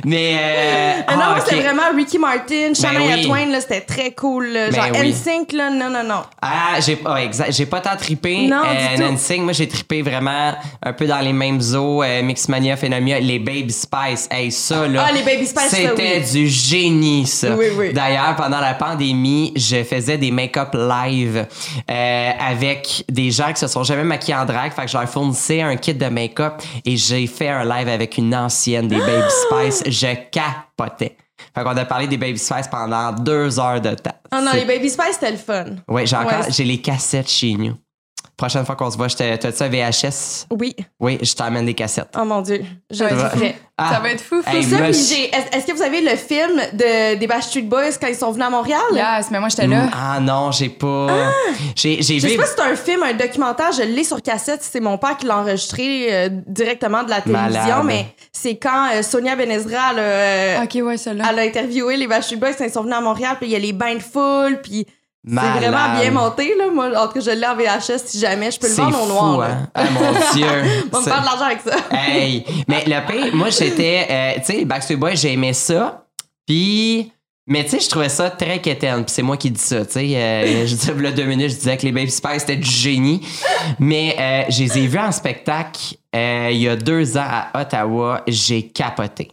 S5: Mais. Euh,
S4: Ah non,
S5: ah,
S4: moi,
S5: ok.
S4: c'était vraiment Ricky Martin, Shania
S5: oui.
S4: Twain, là, c'était très cool. là. Genre
S5: Ben oui.
S4: NSYNC, là, non, non, non.
S5: Ah, j'ai pas, exact. J'ai pas tant trippé.
S4: Non,
S5: euh,
S4: du.
S5: NSYNC. moi, j'ai trippé vraiment un peu dans les mêmes eaux. euh, Mixmania, Phénomia, les Baby Spice. Hey, ça, là.
S4: Ah, les Baby Spice,
S5: C'était
S4: oui.
S5: du génie, ça.
S4: Oui, oui.
S5: D'ailleurs, pendant la pandémie, je faisais des make-up live euh, avec des gens qui se sont jamais maquillés en drague. Fait que je leur fournissais un kit de make-up et j'ai fait un live avec une ancienne des Baby Spice. Je capotais. Fait qu'on a parlé des Baby Spice pendant deux heures de temps.
S4: Ah non, les Baby Spice, c'était le fun.
S5: Ouais, j'ai encore,
S4: Ouais.
S5: j'ai les cassettes chez nous. Prochaine fois qu'on se voit, je te- t'as-tu un VHS?
S4: Oui.
S5: Oui, je t'amène des cassettes.
S4: Oh mon Dieu. Je le ferai.
S5: Ah,
S3: Ça va être fou, fou.
S5: hey,
S4: Ça, est- Est-ce que vous avez le film de, des Backstreet Boys quand ils sont venus à Montréal?
S3: Yes, mais moi, j'étais là.
S5: Ah non, j'ai pas. J'ai, j'ai
S4: Je sais
S5: vu.
S4: pas si c'est un film, un documentaire, je l'ai sur cassette, c'est mon père qui l'a enregistré euh, directement de la télévision,
S5: Malade.
S4: mais c'est quand euh, Sonia Benezra elle euh,
S3: OK, ouais, celle-là.
S4: elle a interviewé les Backstreet Boys quand ils sont venus à Montréal, puis il y a les bains de foule, puis c'est vraiment bien monté, là. Moi, en tout cas, je l'ai en VHS si jamais, je peux le vendre au
S5: fou,
S4: noir. là.
S5: hein? Ah mon Dieu.
S4: On va me faire de l'argent avec ça.
S5: Hey, mais le pire, moi j'étais, euh, tu sais, les Backstreet Boys, j'aimais ça. Puis, mais tu sais, je trouvais ça très quétaine. Puis c'est moi qui dis ça, tu sais. euh, je disais, là, deux minutes, je disais que les Baby Spice c'était du génie. Mais euh, je les ai vus en spectacle il y a deux ans à Ottawa. J'ai capoté.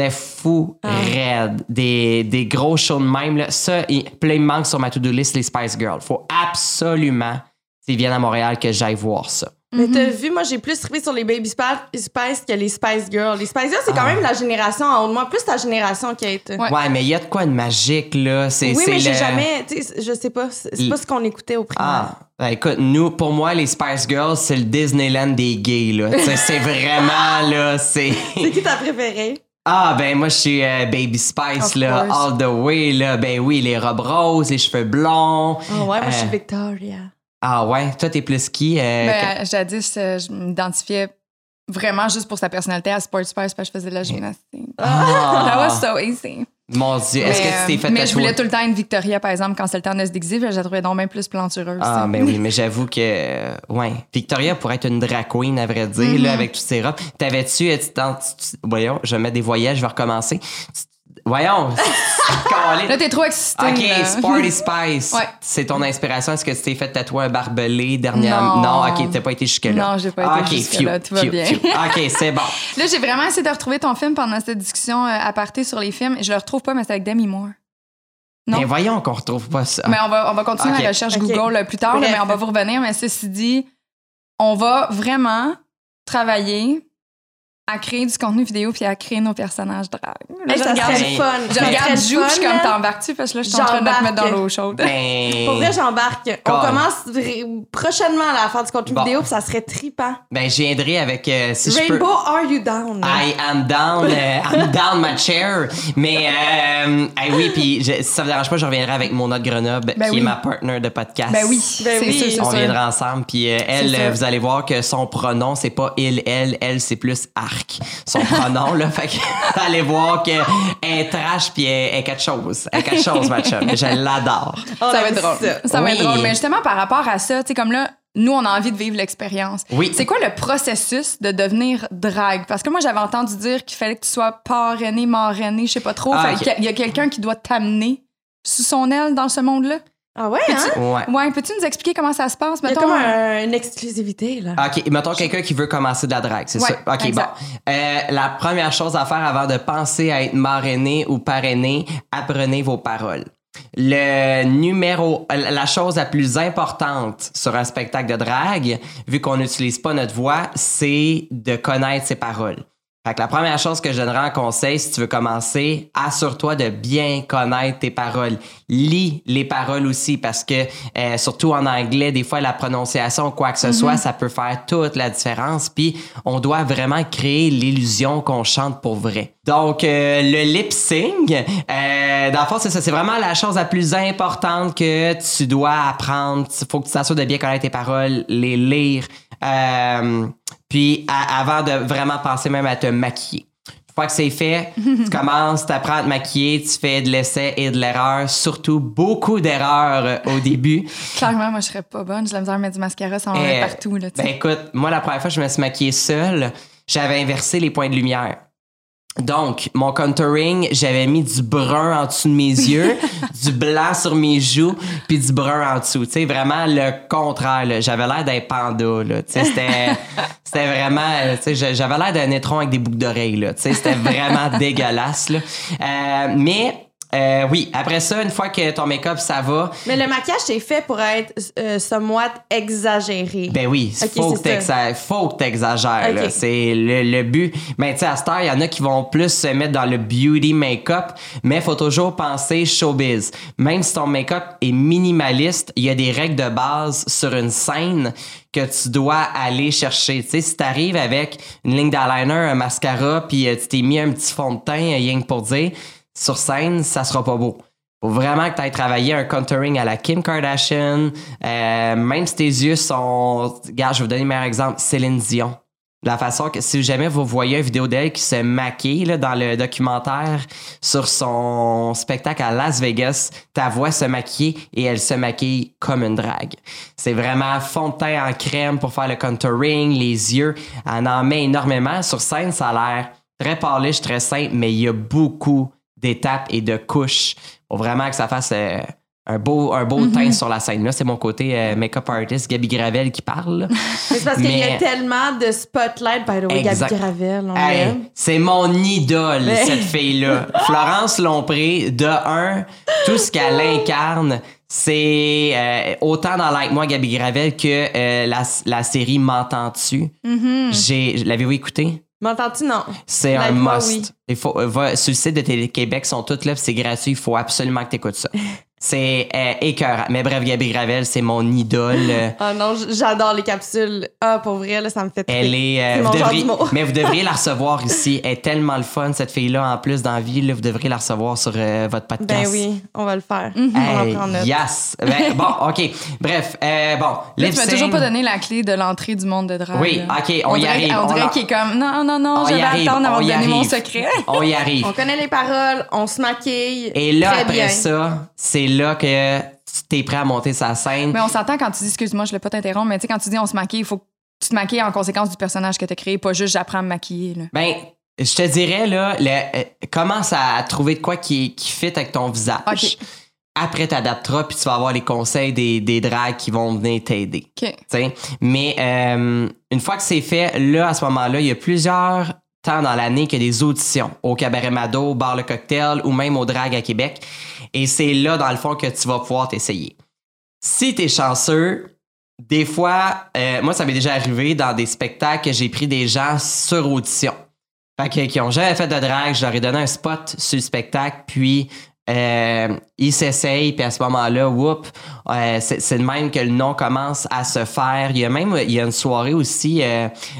S5: C'était fou,
S4: Ah.
S5: raide. Des, des gros shows de même. Là. Ça, il, puis il me manque sur ma to-do list les Spice Girls. Faut absolument, s'ils viennent à Montréal, que j'aille voir ça.
S4: Mais t'as vu, moi, j'ai plus trippé sur les Baby Spice que les Spice Girls. Les Spice Girls, c'est quand
S5: Ah.
S4: même la génération en haut de moi, plus ta génération, Kate.
S3: Ouais.
S5: Ouais, mais il y a de quoi de magique, là. C'est,
S4: Oui, mais j'ai
S5: le-
S4: jamais, tu sais, je sais pas, c'est pas ce qu'on écoutait au primaire.
S5: Ah, ben, écoute, nous, pour moi, les Spice Girls, c'est le Disneyland des gays, là. C'est vraiment, là, c'est...
S4: C'est qui ta préférée?
S5: Ah, ben, moi, je suis euh, Baby Spice,
S3: Of
S5: là,
S3: course.
S5: all the way, là. Ben oui, les robes roses, les cheveux blonds.
S4: Ah ouais, moi, je suis
S5: Euh,
S4: Victoria.
S5: Ah ouais, toi, t'es plus qui? euh,
S3: Ben, jadis, euh, je m'identifiais vraiment juste pour sa personnalité à Sports Spice parce que je faisais de la gymnastique.
S5: Ah,
S3: That was so easy.
S5: Mon Dieu, est-ce que
S3: Mais,
S5: tu t'es
S3: euh,
S5: fait
S3: Mais je voulais tout le temps une Victoria, par exemple, quand c'était le temps de se déguiser, je la trouvais donc bien plus plantureuse.
S5: Ah,
S3: tu sais.
S5: ben oui, mais j'avoue que, euh, ouais. Victoria pourrait être une drag queen, à vrai dire,
S3: Mm-hmm.
S5: là, avec toutes ses robes. T'avais-tu, euh, tu t'en- tu- tu- voyons, je mets des voyages, je vais recommencer. Tu- Voyons.
S3: Là, t'es trop excitée.
S5: OK,
S3: là.
S5: Sporty Spice.
S3: Ouais.
S5: C'est ton inspiration. Est-ce que tu t'es fait tatouer un barbelé dernièrement?
S3: Non.
S5: OK, t'as pas été jusque-là.
S3: Non, j'ai pas été
S5: OK,
S3: jusque-là, tout va bien.
S5: phew. OK, c'est bon.
S3: Là, j'ai vraiment essayé de retrouver ton film pendant cette discussion euh, à partir sur les films. Je le retrouve pas, mais c'est avec Demi Moore. Non?
S5: Mais voyons qu'on retrouve pas ça.
S3: Mais on va, on va continuer la recherche. Google euh, plus tard, là, mais on va vous revenir. Mais ceci dit, on va vraiment travailler à créer du contenu vidéo puis à créer nos personnages drag. Là,
S4: Hey,
S3: je
S4: ça
S3: regarde,
S5: je-
S4: fun.
S3: je regarde Jou, je suis comme t'embarques-tu? Parce que là, je suis en train de te mettre dans l'eau chaude.
S5: Ben,
S4: Pour vrai, j'embarque. On
S5: Comme.
S4: commence prochainement là, à faire du contenu
S5: Bon.
S4: vidéo, puis ça serait trippant.
S5: ben, je viendrai avec, euh, si je peux.
S4: Rainbow, are you down?
S5: I am down, euh, I'm down my chair. Mais euh, hey, oui, puis je- si ça vous dérange pas, je reviendrai avec mon autre Grenoble,
S3: Ben
S5: qui
S3: oui.
S5: est ma partner de podcast.
S3: Ben oui,
S4: Ben oui.
S3: sûr,
S5: On
S3: sûr.
S5: viendra ensemble, puis euh, elle, euh, vous allez voir que son pronom, c'est pas il, elle, elle, c'est plus arc. Marc, son pronom, là. Fait que, allez voir qu'elle est trash puis elle est quelque chose. Elle est quelque chose, ma chum. Je l'adore.
S4: On
S3: Ça va être drôle.
S4: ça.
S3: Ça, va être drôle. Mais justement, par rapport à ça, tu sais, comme là, nous, on a envie de vivre l'expérience.
S5: Oui.
S3: C'est quoi le processus de devenir drague? Parce que moi, j'avais entendu dire qu'il fallait que tu sois parrainé, marrainé, je sais pas trop.
S5: Ah,
S3: Fait qu'il y a quelqu'un qui doit t'amener sous son aile dans ce monde-là?
S4: Ah ouais, hein?
S5: Ouais.
S3: Ouais, peux-tu nous expliquer comment ça se passe?
S4: Il y a
S3: Mettons,
S4: comme un- une exclusivité, là.
S5: OK, mettons quelqu'un qui veut commencer de la drague, c'est
S3: Ouais,
S5: ça? OK,
S3: exact.
S5: bon. Euh, la première chose à faire avant de penser à être marrainé ou parrainé, apprenez vos paroles. Le numéro, la chose la plus importante sur un spectacle de drague, vu qu'on n'utilise pas notre voix, c'est de connaître ses paroles. Fait que la première chose que je donnerais en conseil, si tu veux commencer, assure-toi de bien connaître tes paroles. Lis les paroles aussi parce que, euh, surtout en anglais, des fois, la prononciation ou quoi que ce soit, ça peut faire toute la différence. Puis, on doit vraiment créer l'illusion qu'on chante pour vrai. Donc, euh, le lip sync, euh, dans le fond, c'est ça. C'est vraiment la chose la plus importante que tu dois apprendre. Il faut que tu t'assures de bien connaître tes paroles, les lire. Euh, puis à- avant de vraiment penser même à te maquiller. Une fois que c'est fait, tu commences, tu apprends à te maquiller, tu fais de l'essai et de l'erreur, surtout beaucoup d'erreurs euh, au début.
S3: clairement, moi, je serais pas bonne. J'ai la misère à mettre du mascara sans
S5: Euh,
S3: mettre partout, là,
S5: Ben écoute, moi la première fois que je me suis maquillée seule, j'avais inversé les points de lumière. Donc, mon contouring, j'avais mis du brun en dessous de mes yeux, du blanc sur mes joues, puis du brun en dessous. Tu sais, vraiment le contraire. là. J'avais l'air d'un panda. Là. Tu sais, c'était, c'était vraiment... euh, Tu sais, j'avais l'air d'un étron avec des boucles d'oreilles. Là. Tu sais, c'était vraiment dégueulasse. Là. Euh, mais... euh, oui, après ça, une fois que ton make-up, ça va,
S4: Mais le maquillage, c'est fait pour être euh, somewhat exagéré.
S5: Ben oui,
S4: Ok,
S5: faut, que faut t'exagères.
S4: Ok.
S5: C'est le, le but. Mais tu sais, à cette heure, il y en a qui vont plus se mettre dans le beauty make-up, mais faut toujours penser showbiz. Même si ton make-up est minimaliste, il y a des règles de base sur une scène que tu dois aller chercher. Tu sais, si t'arrives avec une ligne d'eyeliner, un mascara, puis euh, tu t'es mis un petit fond de teint, euh, rien que pour dire, sur scène, ça sera pas beau. Faut vraiment que tu ailles travailler un contouring à la Kim Kardashian. Euh, même si tes yeux sont. Regarde, je vais vous donner le meilleur exemple. Céline Dion. La façon que, si jamais vous voyez une vidéo d'elle qui se maquille là, dans le documentaire sur son spectacle à Las Vegas, ta voix se maquille et elle se maquille comme une drague. C'est vraiment fond de teint en crème pour faire le contouring, les yeux. Elle en met énormément. Sur scène, ça a l'air très polish, très simple, mais il y a beaucoup d'étapes et de couches pour vraiment que ça fasse euh, un beau, un beau teint sur la scène. Là, c'est mon côté euh, make-up artist, Gabi Gravel qui parle.
S4: c'est parce qu'il y a tellement de spotlight. By the way. Gabi Gravel,
S5: Hey, c'est mon idole,
S4: Mais-
S5: cette fille-là. Florence Lompré, de un, tout ce qu'elle incarne, c'est euh, autant dans Like Moi, Gabi Gravel, que euh, la, la série M'entends-tu? J'ai, l'avez-vous écouté?
S4: M'entends-tu? Non.
S5: C'est un
S4: Like Moi,
S5: must.
S4: oui.
S5: Il faut, euh, va, sur le site de Télé-Québec, sont toutes là, c'est gratuit. Il faut absolument que tu écoutes ça. C'est euh, écœurant. Mais bref, Gabi Gravel, c'est mon idole.
S4: Ah non, j- j'adore les capsules. Ah, pour vrai, là, ça me fait très.
S5: Elle est. euh, vous devriez- mais vous devriez la recevoir ici. Elle est tellement le fun, cette fille-là, en plus dans la vie. là, vous devriez la recevoir sur euh, votre podcast.
S4: Ben oui, on va le faire. On
S5: Hey,
S4: va prendre note.
S5: yes! Ben, bon, OK. Bref, euh, bon.
S3: Là, tu m'as toujours pas donné la clé de l'entrée du monde de drague.
S5: Oui. OK, on y
S3: dirait,
S5: arrive.
S3: On dirait
S5: On-
S3: qu'il est comme non, non, non,
S5: On
S3: je vais
S5: arrive.
S3: attendre avant
S5: on
S3: de donner mon
S5: arrive.
S3: secret.
S5: On y arrive.
S4: On connaît les paroles, on se maquille.
S5: Et là,
S4: Très
S5: après
S4: bien.
S5: ça, c'est là que tu es prêt à monter sa scène.
S3: Mais on s'entend quand tu dis, excuse-moi, je ne pas t'interrompre, mais tu sais, quand tu dis on se maquille, il faut que tu te maquilles en conséquence du personnage que tu as créé, pas juste j'apprends à me maquiller. Là.
S5: Ben, je te dirais, là, le, euh, commence à trouver de quoi qui, qui fit avec ton visage.
S3: OK.
S5: Après, t'adapteras, puis tu vas avoir les conseils des, des drags qui vont venir t'aider. Mais euh, une fois que c'est fait, là, à ce moment-là, il y a plusieurs temps dans l'année qu'il y a des auditions au Cabaret Mado, au Bar Le Cocktail ou même au Drag à Québec. Et c'est là, dans le fond, que tu vas pouvoir t'essayer. Si t'es chanceux, des fois, euh, moi, ça m'est déjà arrivé dans des spectacles que j'ai pris des gens sur audition. Fait que, qui ont jamais fait de drag, je leur ai donné un spot sur le spectacle, puis euh, ils s'essayent, puis à ce moment-là, whoop, euh, c'est le même que le nom commence à se faire. Il y a même il y a une soirée aussi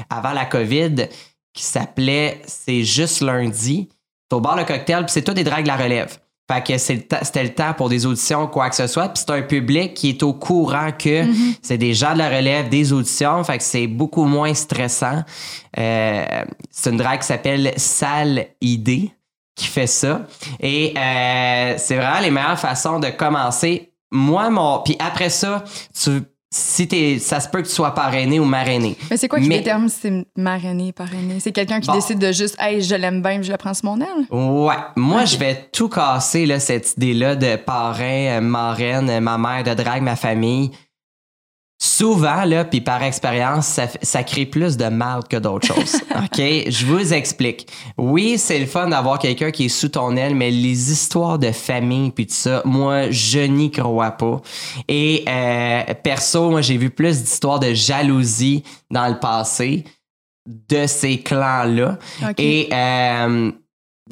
S5: avant la COVID qui s'appelait C'est juste lundi. C'est au bar le cocktail, puis c'est tout des drags de la relève. Fait que c'était le temps pour des auditions, quoi que ce soit. Puis c'est un public qui est au courant que c'est des gens de la relève, des auditions. Fait que c'est beaucoup moins stressant. Euh, c'est une drague qui s'appelle Sale Idée qui fait ça. Et euh, c'est vraiment les meilleures façons de commencer. Moi, mon. Puis après ça, tu, si t'es, ça se peut que tu sois parrainé ou marrainé.
S3: Mais c'est quoi qui
S5: Mais-
S3: détermine si c'est marrainé, parrainé? C'est quelqu'un qui
S5: Bon.
S3: décide de juste, hey, je l'aime bien, je le prends sur mon aile?
S5: Ouais, moi je vais tout casser là, cette idée-là de parrain, euh, marraine, euh, ma mère de drague, ma famille. Souvent, là, puis par expérience, ça, crée plus de mal que d'autres choses. OK? Je vous explique. Oui, c'est le fun d'avoir quelqu'un qui est sous ton aile, mais les histoires de famille puis tout ça, moi, je n'y crois pas. Et euh, perso, moi, j'ai vu plus d'histoires de jalousie dans le passé de ces clans-là. Et euh,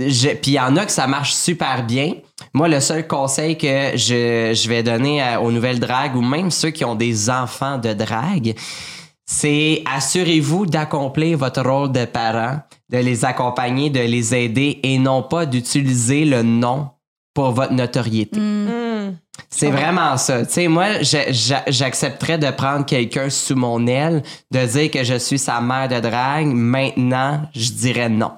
S5: puis il y en a que ça marche super bien. Moi, le seul conseil que je, je vais donner à- aux nouvelles dragues ou même ceux qui ont des enfants de drague, c'est assurez-vous d'accomplir votre rôle de parent, de les accompagner, de les aider et non pas d'utiliser le nom pour votre notoriété.
S4: Hmm.
S5: C'est vraiment ça. Tu sais, moi, j'accepterais de prendre quelqu'un sous mon aile, de dire que je suis sa mère de drague. Maintenant, je dirais non.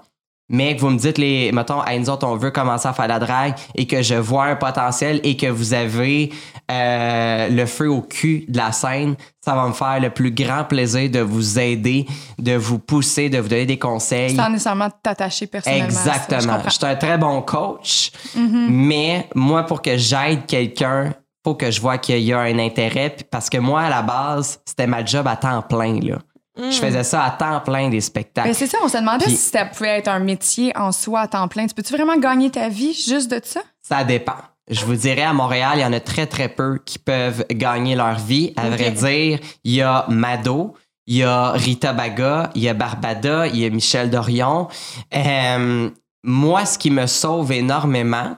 S5: Mais que vous me dites, les, mettons, à nous autres, on veut commencer à faire la drague et que je vois un potentiel et que vous avez euh, le feu au cul de la scène, ça va me faire le plus grand plaisir de vous aider, de vous pousser, de vous donner des conseils.
S3: Sans nécessairement t'attacher personnellement. je
S5: Exactement. Je suis un très bon coach,
S3: Mhm.
S5: mais moi, pour que j'aide quelqu'un, faut que je vois qu'il y a un intérêt. Parce que moi, à la base, c'était ma job à temps plein. Là. Je faisais ça à temps plein des spectacles.
S3: Ben, c'est ça, on se demandait
S5: Puis-
S3: si ça pouvait être un métier en soi à temps plein. Tu peux-tu vraiment gagner ta vie juste de ça?
S5: Ça dépend. Je vous dirais, à Montréal, il y en a très, très peu qui peuvent gagner leur vie. À vrai dire, il y a Mado, il y a Rita Baga, il y a Barbada, il y a Michel Dorion. Euh, moi, ce qui me sauve énormément,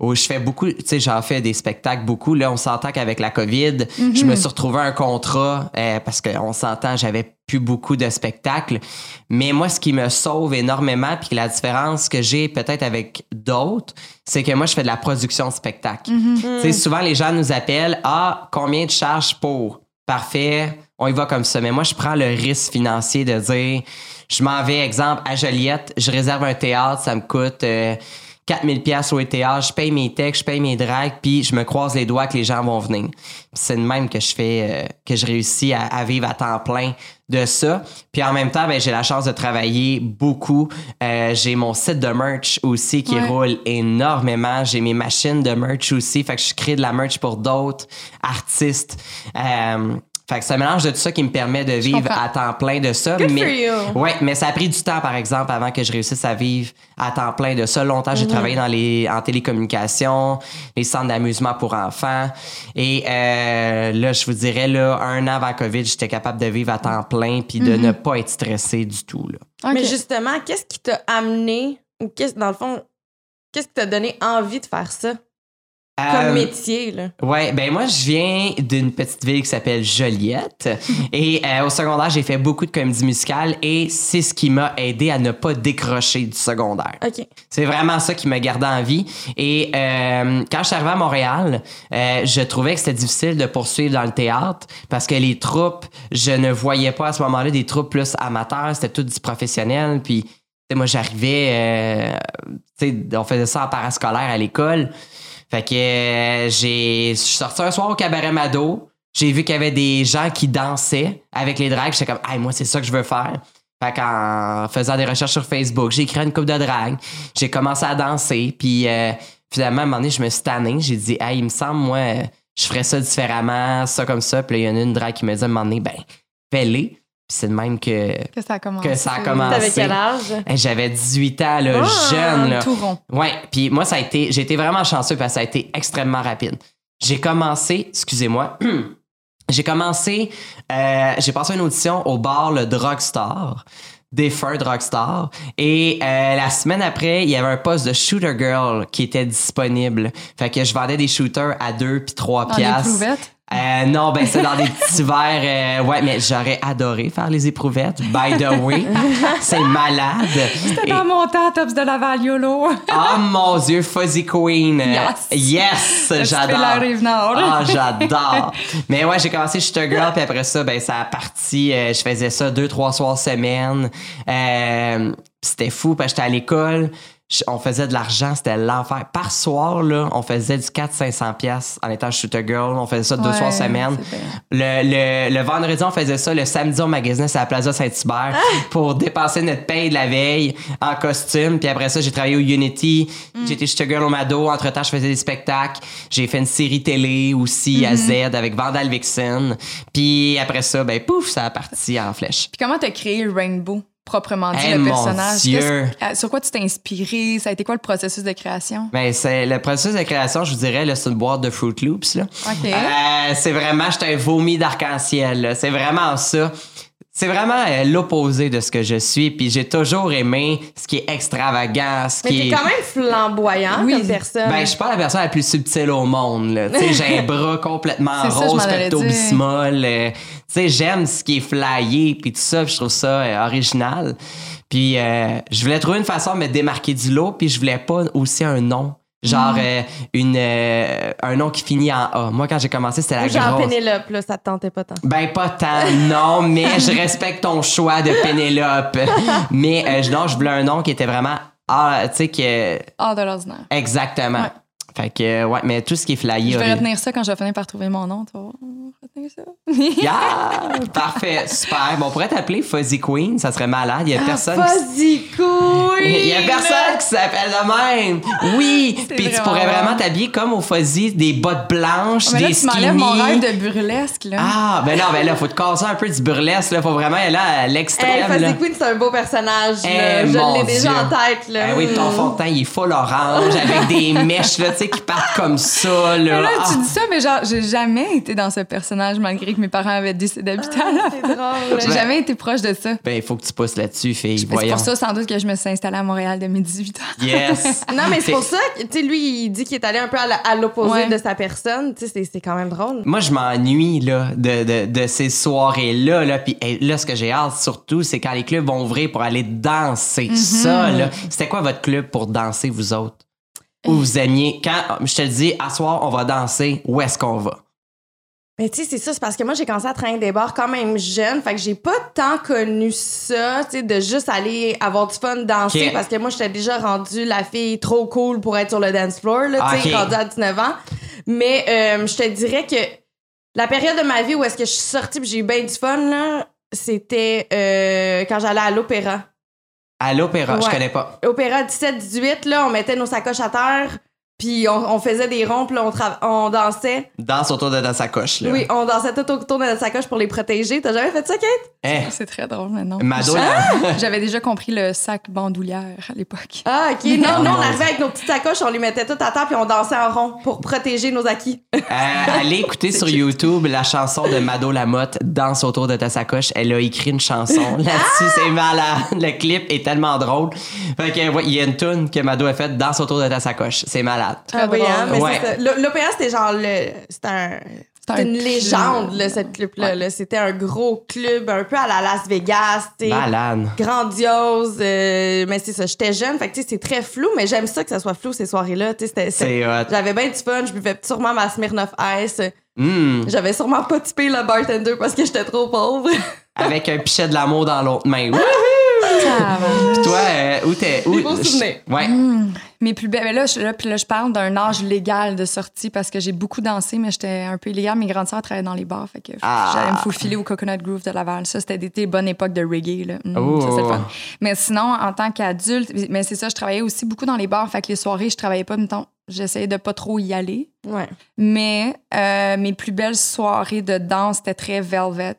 S5: où je fais beaucoup, tu sais, j'en fais des spectacles beaucoup. Là, on s'entend qu'avec la COVID, je me suis retrouvé un contrat euh, parce qu'on s'entend, j'avais plus beaucoup de spectacles. Mais moi, ce qui me sauve énormément, puis la différence que j'ai peut-être avec d'autres, c'est que moi, je fais de la production de spectacle. Tu sais, souvent, les gens nous appellent Ah, combien de charges pour Parfait, on y va comme ça. Mais moi, je prends le risque financier de dire Je m'en vais, exemple, à Joliette, je réserve un théâtre, ça me coûte. euh, 4000 pièces au théâtre, je paye mes textes, je paye mes drags, puis je me croise les doigts que les gens vont venir. C'est de même que je fais, euh, que je réussis à, à vivre à temps plein de ça. Puis en même temps, ben, j'ai la chance de travailler beaucoup. Euh, j'ai mon site de merch aussi qui
S3: Ouais.
S5: roule énormément. J'ai mes machines de merch aussi. Fait que je crée de la merch pour d'autres artistes. Euh, fait que c'est un mélange de tout ça qui me permet de vivre à temps plein de ça.
S4: Good
S5: mais,
S4: for you.
S5: Ouais, mais ça a pris du temps, par exemple, avant que je réussisse à vivre à temps plein de ça. Longtemps, j'ai travaillé dans les, en télécommunications, les centres d'amusement pour enfants. Et euh, là, je vous dirais, là, un an avant COVID, j'étais capable de vivre à temps plein puis de ne pas être stressé du tout. Là.
S4: Mais justement, qu'est-ce qui t'a amené, ou qu'est-ce, dans le fond, qu'est-ce qui t'a donné envie de faire ça? Comme
S5: Euh,
S4: métier, là?
S5: Ouais, ben moi je viens d'une petite ville qui s'appelle Joliette et euh, au secondaire j'ai fait beaucoup de comédie musicale et c'est ce qui m'a aidé à ne pas décrocher du secondaire.
S4: OK.
S5: C'est vraiment ça qui me gardait en vie. Et euh, quand je suis arrivé à Montréal, je trouvais que c'était difficile de poursuivre dans le théâtre parce que les troupes, je ne voyais pas à ce moment-là des troupes plus amateurs, c'était tout du professionnel. Puis, moi, j'arrivais, tu sais, on faisait ça en parascolaire à l'école. Fait que euh, j'ai, je suis sorti un soir au cabaret Mado. J'ai vu qu'il y avait des gens qui dansaient avec les drags. J'étais comme, hey, moi, c'est ça que je veux faire. Fait qu'en faisant des recherches sur Facebook, j'ai créé une coupe de drague. J'ai commencé à danser. Puis euh, finalement, à un moment donné, je me suis. J'ai dit, hey, il me semble, moi, je ferais ça différemment, ça comme ça. Puis là, il y en a une drague qui me dit à un moment donné, ben, fais-les. C'est de même que,
S3: que ça a commencé.
S5: que ça a commencé.
S4: T'avais quel âge?
S5: Hey, J'avais 18 ans, là, jeune. Là.
S3: Tout rond.
S5: Ouais, puis moi ça a été j'ai été vraiment chanceux parce que ça a été extrêmement rapide. J'ai commencé, excusez-moi, j'ai commencé euh, j'ai passé une audition au bar le Drugstore, défunt Drugstore et euh, la semaine après, il y avait un poste de shooter girl qui était disponible. Fait que je vendais des shooters à 2 puis 3
S3: Dans les
S5: piastres. Euh, non, ben c'est dans des petits verres. euh, ouais, mais j'aurais adoré faire les éprouvettes. By the way, c'est malade.
S3: C'était
S5: Et-
S3: dans mon temps, Tops de Laval, YOLO.
S5: Oh mon Dieu, Fuzzy Queen.
S3: Yes.
S5: Yes, j'adore. Ah, j'adore. Mais ouais, j'ai commencé Shooter Girl, puis après ça, ben, ça a parti. euh, je faisais ça deux, trois soirs semaine. C'était fou, parce que j'étais à l'école. On faisait de l'argent, c'était l'enfer. Par soir, là, on faisait du 400-500$ piastres en étant Shooter Girl. On faisait ça deux
S3: Ouais,
S5: soirs semaine. Le, le, le vendredi, on faisait ça. Le samedi, on magasinait à la Plaza Saint-Hubert pour dépenser notre paye de la veille en costume. Puis après ça, j'ai travaillé au Unity. J'étais Shooter Girl au Mado. Entre-temps, je faisais des spectacles. J'ai fait une série télé aussi à Z avec Vandal Vixen. Puis après ça, ben pouf, ça a parti en flèche.
S3: Puis comment t'as créé Rainbow, proprement dit,
S5: Eh,
S3: le personnage?
S5: Dieu.
S3: Euh, Sur quoi tu t'es inspiré? Ça a été quoi le processus de création?
S5: Ben, c'est le processus de création, je vous dirais, c'est une boîte de Fruit Loops. Là.
S3: OK.
S5: Euh, c'est vraiment, j'étais un vomi d'arc-en-ciel. C'est vraiment ça. C'est vraiment euh, l'opposé de ce que je suis. Puis j'ai toujours aimé ce qui est extravagant, ce
S4: Mais
S5: qui
S4: t'es
S5: est.
S4: quand même flamboyant
S3: Oui.
S4: comme personne.
S5: Ben, je suis pas la personne la plus subtile au monde. là. Tu sais, j'ai un bras complètement
S3: C'est ça, je
S5: rose,
S3: m'en allais
S5: pecto
S3: dire.
S5: bismol. euh, tu sais, j'aime ce qui est flyé, puis tout ça, puis je trouve ça euh, original. Puis euh, je voulais trouver une façon de me démarquer du lot, puis je voulais pas aussi un nom.
S3: Mm.
S5: Genre euh, une, euh, un nom qui finit en A. Moi, quand j'ai commencé, c'était la
S4: Genre
S5: grosse.
S4: Pénélope, là, ça te tentait pas tant.
S5: Ben, pas tant, non, mais je respecte ton choix de Pénélope. mais euh, non, je voulais un nom qui était vraiment. Ah, tu sais, que.
S3: Hors de l'ordinaire.
S5: Exactement.
S3: Ouais.
S5: Fait que, euh, ouais, mais tout ce qui est flyé.
S3: Je vais
S5: horrible.
S3: retenir ça quand je vais finir par trouver mon nom. Tu vas retenir ça.
S5: Yeah! Parfait, super. Bon, on pourrait t'appeler Fuzzy Queen, ça serait malade. Il y a personne. qui-
S4: Fuzzy Queen!
S5: Il y a personne qui s'appelle de même. Oui, puis tu pourrais vraiment t'habiller comme au Fuzzy, des bottes blanches,
S3: Mais là,
S5: des
S3: tu m'enlèves mon
S5: skinny.
S3: rêve de burlesque. Là.
S5: Ah, ben non, ben là, faut te casser un peu du burlesque, là. Faut vraiment aller à
S4: Hey,
S5: l'extrême, là.
S4: Fuzzy Queen, c'est un beau personnage.
S5: Eh,
S4: là. je l'ai déjà en tête. Là.
S5: Ah oui, ton fond de teint, il est full orange avec des mèches, là, tu sais, qui partent comme ça, là.
S3: Mais là, tu
S5: Ah.
S3: dis ça, mais genre, j'ai jamais été dans ce personnage malgré que mes parents avaient décidé d'habiter à la
S4: C'est drôle.
S3: J'ai
S5: Ouais.
S3: jamais été proche de ça.
S5: Ben, il faut que tu pousses là-dessus, fille.
S3: C'est pour ça, sans doute, que je me suis installée à Montréal de mes 18 ans.
S5: Yes.
S4: Non, mais c'est pour ça que, tu sais, lui, il dit qu'il est allé un peu à l'opposé
S3: Ouais.
S4: de sa personne. Tu sais, c'est- c'est quand même drôle.
S5: Moi, je m'ennuie là, de, de, de ces soirées-là. Là. Puis hey, là, ce que j'ai hâte surtout, c'est quand les clubs vont ouvrir pour aller danser.
S3: Mhm.
S5: Ça, là. C'était quoi votre club pour danser, vous autres? Où vous aimiez? Quand je te le dis, à soir, on va danser, où est-ce qu'on va?
S4: Mais tu sais, c'est ça, c'est parce que moi, j'ai commencé à travailler des bars quand même jeune. Fait que j'ai pas tant connu ça, tu sais, de juste aller avoir du fun, danser. Parce que moi, j'étais déjà rendue la fille trop cool pour être sur le dance floor, là, tu sais,
S5: Ok.
S4: rendue à 19 ans. Mais euh, je te dirais que la période de ma vie où est-ce que je suis sortie pis j'ai eu bien du fun, là, c'était euh, quand j'allais à l'opéra.
S5: À l'opéra, je
S4: Ouais.
S5: connais pas.
S4: Opéra 17-18, là, on mettait nos sacoches à terre, puis on, on faisait des ronds, puis on, on dansait.
S5: Danse autour de ta sacoche, là.
S4: Oui, on dansait tout autour de notre sacoche pour les protéger. T'as jamais fait ça, Kate?
S5: Eh,
S3: C'est très drôle, mais non.
S5: Mado, là.
S3: J'avais déjà compris le sac bandoulière à l'époque.
S4: Ah, OK. Non,
S5: mon
S4: on arrivait avec nos petites sacoches, on les mettait toutes à terre, puis on dansait en rond pour protéger nos acquis.
S5: Euh, allez écouter sur YouTube la chanson de Mado Lamotte, Danse autour de ta sacoche. Elle a écrit une chanson là-dessus, c'est malade. Le clip est tellement drôle. Fait que, ouais, il y a une tune que Mado a faite, Danse autour de ta sacoche. C'est malade.
S4: Ah oui, hein, mais
S5: Ouais.
S4: c'est ça. L- L'opéra, c'était genre le. C'était un. Une
S3: club.
S4: légende, là, cette club-là. là. C'était un gros club, un peu à la Las Vegas, tu sais.
S5: Malade.
S4: Grandiose. euh, mais c'est ça, j'étais jeune, fait que tu sais, c'est très flou, mais j'aime ça que ça soit flou ces soirées-là. tu sais, c'était- c'était-
S5: C'est hot.
S4: J'avais bien du fun, je buvais sûrement ma Smirnoff Ice.
S5: Hmm.
S4: J'avais sûrement pas typé le bartender parce que j'étais trop pauvre.
S5: Avec un pichet de l'amour dans l'autre main.
S3: Ah,
S5: Puis toi, euh, où t'es. Où,
S4: Des beaux souvenirs.
S5: Ouais.
S3: Mes plus belles. Mais là, je, là, puis là, je parle d'un âge légal de sortie parce que j'ai beaucoup dansé, mais j'étais un peu illégal. Mes grandes sœurs travaillaient dans les bars. Fait que
S5: Ah.
S3: j'allais me faufiler au Coconut Groove de Laval. Ça, c'était des, des bonnes époques de reggae. Là. Mm,
S5: Oh.
S3: ça, c'est le fun. Mais sinon, en tant qu'adulte, mais c'est ça, je travaillais aussi beaucoup dans les bars. Fait que les soirées, je travaillais pas, mettons, j'essayais de pas trop y aller.
S4: Ouais.
S3: Mais euh, mes plus belles soirées de danse, c'était très velvet.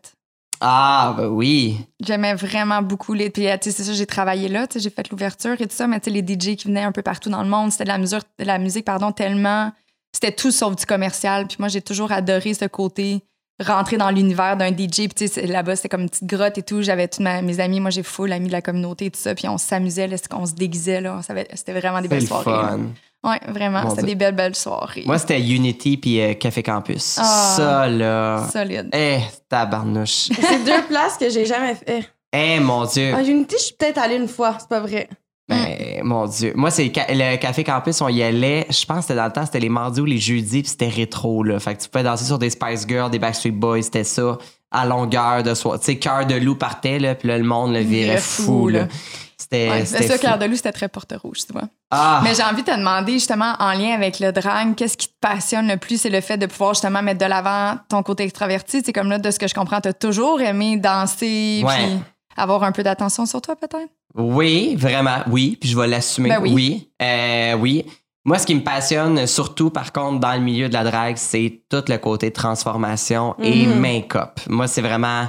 S5: Ah, bah oui.
S3: J'aimais vraiment beaucoup les. Puis, tu sais, c'est ça, j'ai travaillé là, tu sais, j'ai fait l'ouverture et tout ça, mais tu sais, les DJ qui venaient un peu partout dans le monde, c'était de la musique, de la musique, pardon, tellement. C'était tout sauf du commercial. Puis moi, j'ai toujours adoré ce côté rentrer dans l'univers d'un DJ. Puis, tu sais, là-bas, c'était comme une petite grotte et tout. J'avais tous mes amis, moi, j'ai full amis de la communauté et tout ça. Puis on s'amusait, là, on se déguisait, là. C'était vraiment des belles
S5: le
S3: soirées.
S5: fun.
S3: Ouais, vraiment. C'était
S5: Dieu.
S3: des belles, belles soirées.
S5: Moi, c'était Unity puis euh, Café Campus.
S3: Ah.
S5: Ça, là.
S3: Solide.
S5: Eh, tabarnouche.
S4: C'est deux places que j'ai jamais fait.
S5: Eh, mon Dieu.
S4: À Unity, je suis peut-être allée une fois, c'est pas vrai.
S5: Ben, mon Dieu. Moi, c'est le Café Campus, on y allait. Je pense que c'était dans le temps, c'était les mardis ou les jeudis, puis c'était rétro, là. Fait que tu pouvais danser sur des Spice Girls, des Backstreet Boys, c'était ça, à longueur de soir. Tu sais, Cœur de loup partait, là, puis là, le monde le virait
S3: Virait
S5: fou,
S3: fou,
S5: là.
S3: là.
S5: C'était.
S3: Ouais, c'est ça,
S5: fou.
S3: Claire de Lou, c'était très porte-rouge, tu vois.
S5: Ah!
S3: Mais j'ai envie de te demander, justement, en lien avec le drag, qu'est-ce qui te passionne le plus? C'est le fait de pouvoir, justement, mettre de l'avant ton côté extraverti. C'est comme là, de ce que je comprends, t'as toujours aimé danser,
S5: Ouais.
S3: puis avoir un peu d'attention sur toi, peut-être?
S5: Oui, vraiment, oui. Puis je vais l'assumer.
S3: Ben oui.
S5: oui. Euh, oui. Moi, ce qui me passionne, surtout par contre dans le milieu de la drague, c'est tout le côté transformation et
S3: Mhm.
S5: make-up. Moi, c'est vraiment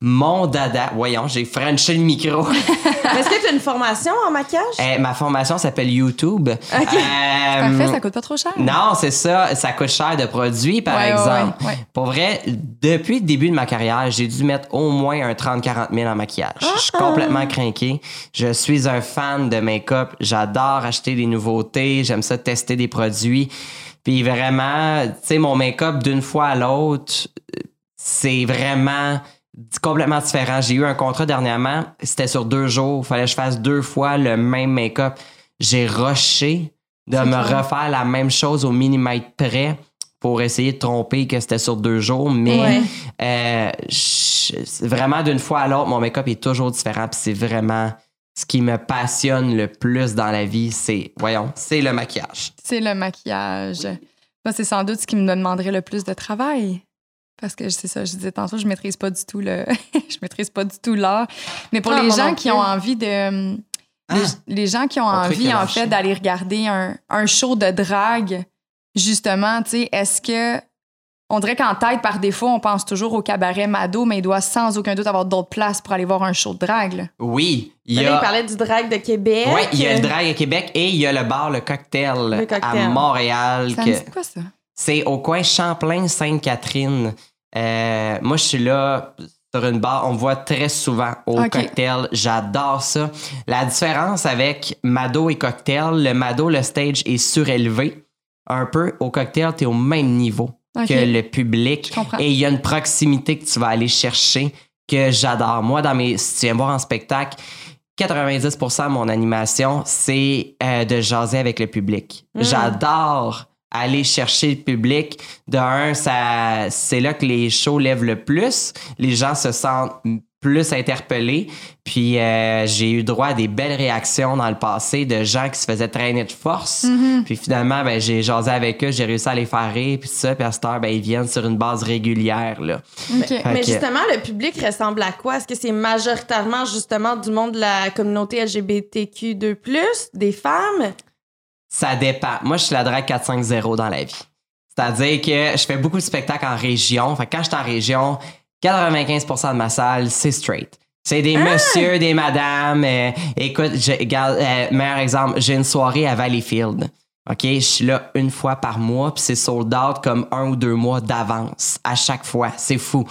S5: mon dada. Voyons, j'ai frenché le micro.
S4: Mais Est-ce que tu as une formation en maquillage?
S5: Euh, ma formation s'appelle YouTube. Euh,
S3: Parfait, ça coûte pas trop cher.
S5: non, c'est ça. Ça coûte cher de produits, par
S3: Ouais,
S5: exemple.
S3: ouais, ouais.
S5: Pour vrai, depuis le début de ma carrière, j'ai dû mettre au moins un 30-40 000 en maquillage. Je suis complètement craqué. Je suis un fan de make-up. J'adore acheter des nouveautés. J'aime ça tester des produits. Puis vraiment, tu sais, mon make-up d'une fois à l'autre, c'est vraiment complètement différent. J'ai eu un contrat dernièrement, c'était sur deux jours. Fallait que je fasse deux fois le même make-up. J'ai rushé de me
S3: clair.
S5: refaire la même chose au millimètre près pour essayer de tromper que c'était sur deux jours. Mais
S4: Ouais.
S5: euh, je- vraiment d'une fois à l'autre, mon make-up est toujours différent. Puis c'est vraiment ce qui me passionne le plus dans la vie. C'est, voyons, c'est le maquillage.
S3: C'est le maquillage. Moi, c'est sans doute ce qui me demanderait le plus de travail. Parce que c'est ça, je disais tantôt, je maîtrise pas du tout le. je maîtrise pas du tout l'art. Mais pour
S4: Ah,
S3: les
S4: moi
S3: gens
S4: non
S3: qui ont envie de. Les,
S5: Ah.
S3: les gens qui ont envie, en fait, d'aller regarder un, un show de drague, justement, tu sais, est-ce que. On dirait qu'en tête, par défaut, on pense toujours au cabaret Mado, mais il doit sans aucun doute avoir d'autres places pour aller voir un show de drague. là.
S5: Oui, il y
S4: Là, il
S5: a.
S4: parlait du drag de Québec.
S5: Oui, il y a le drag à Québec et il y a le bar Le Cocktail,
S4: Le Cocktail.
S5: à Montréal.
S3: Ça
S5: que-
S3: me dit quoi, ça?
S5: C'est au coin Champlain-Sainte-Catherine. Euh, moi, je suis là sur une barre. On me voit très souvent au cocktail. J'adore ça. La différence avec Mado et cocktail, le Mado, le stage est surélevé. Un peu. Au cocktail, tu es au même niveau que le public. Et il y a une proximité que tu vas aller chercher que j'adore. Moi, dans mes, si tu viens me voir en spectacle, 90% de mon animation, c'est euh, de jaser avec le public.
S3: Hmm.
S5: J'adore aller chercher le public. De un, ça, c'est là que les shows lèvent le plus. Les gens se sentent plus interpellés. Puis euh, j'ai eu droit à des belles réactions dans le passé de gens qui se faisaient traîner de force.
S3: Mm-hmm.
S5: Puis finalement, ben, j'ai jasé avec eux, j'ai réussi à les faire rire. Puis ça, puis à cette heure, ben, ils viennent sur une base régulière. Là.
S4: Mais justement, le public ressemble à quoi? Est-ce que c'est majoritairement justement du monde de la communauté LGBTQ2+, des femmes?
S5: Ça dépend. Moi, je suis la drague 450 dans la vie. C'est-à-dire que je fais beaucoup de spectacles en région. Fait que quand je suis en région, 95% de ma salle, c'est straight. C'est des messieurs, des madames. euh, écoute, je, regarde, euh, meilleur exemple, j'ai une soirée à Valleyfield. OK, je suis là une fois par mois, puis c'est sold out comme un ou deux mois d'avance à chaque fois. C'est fou.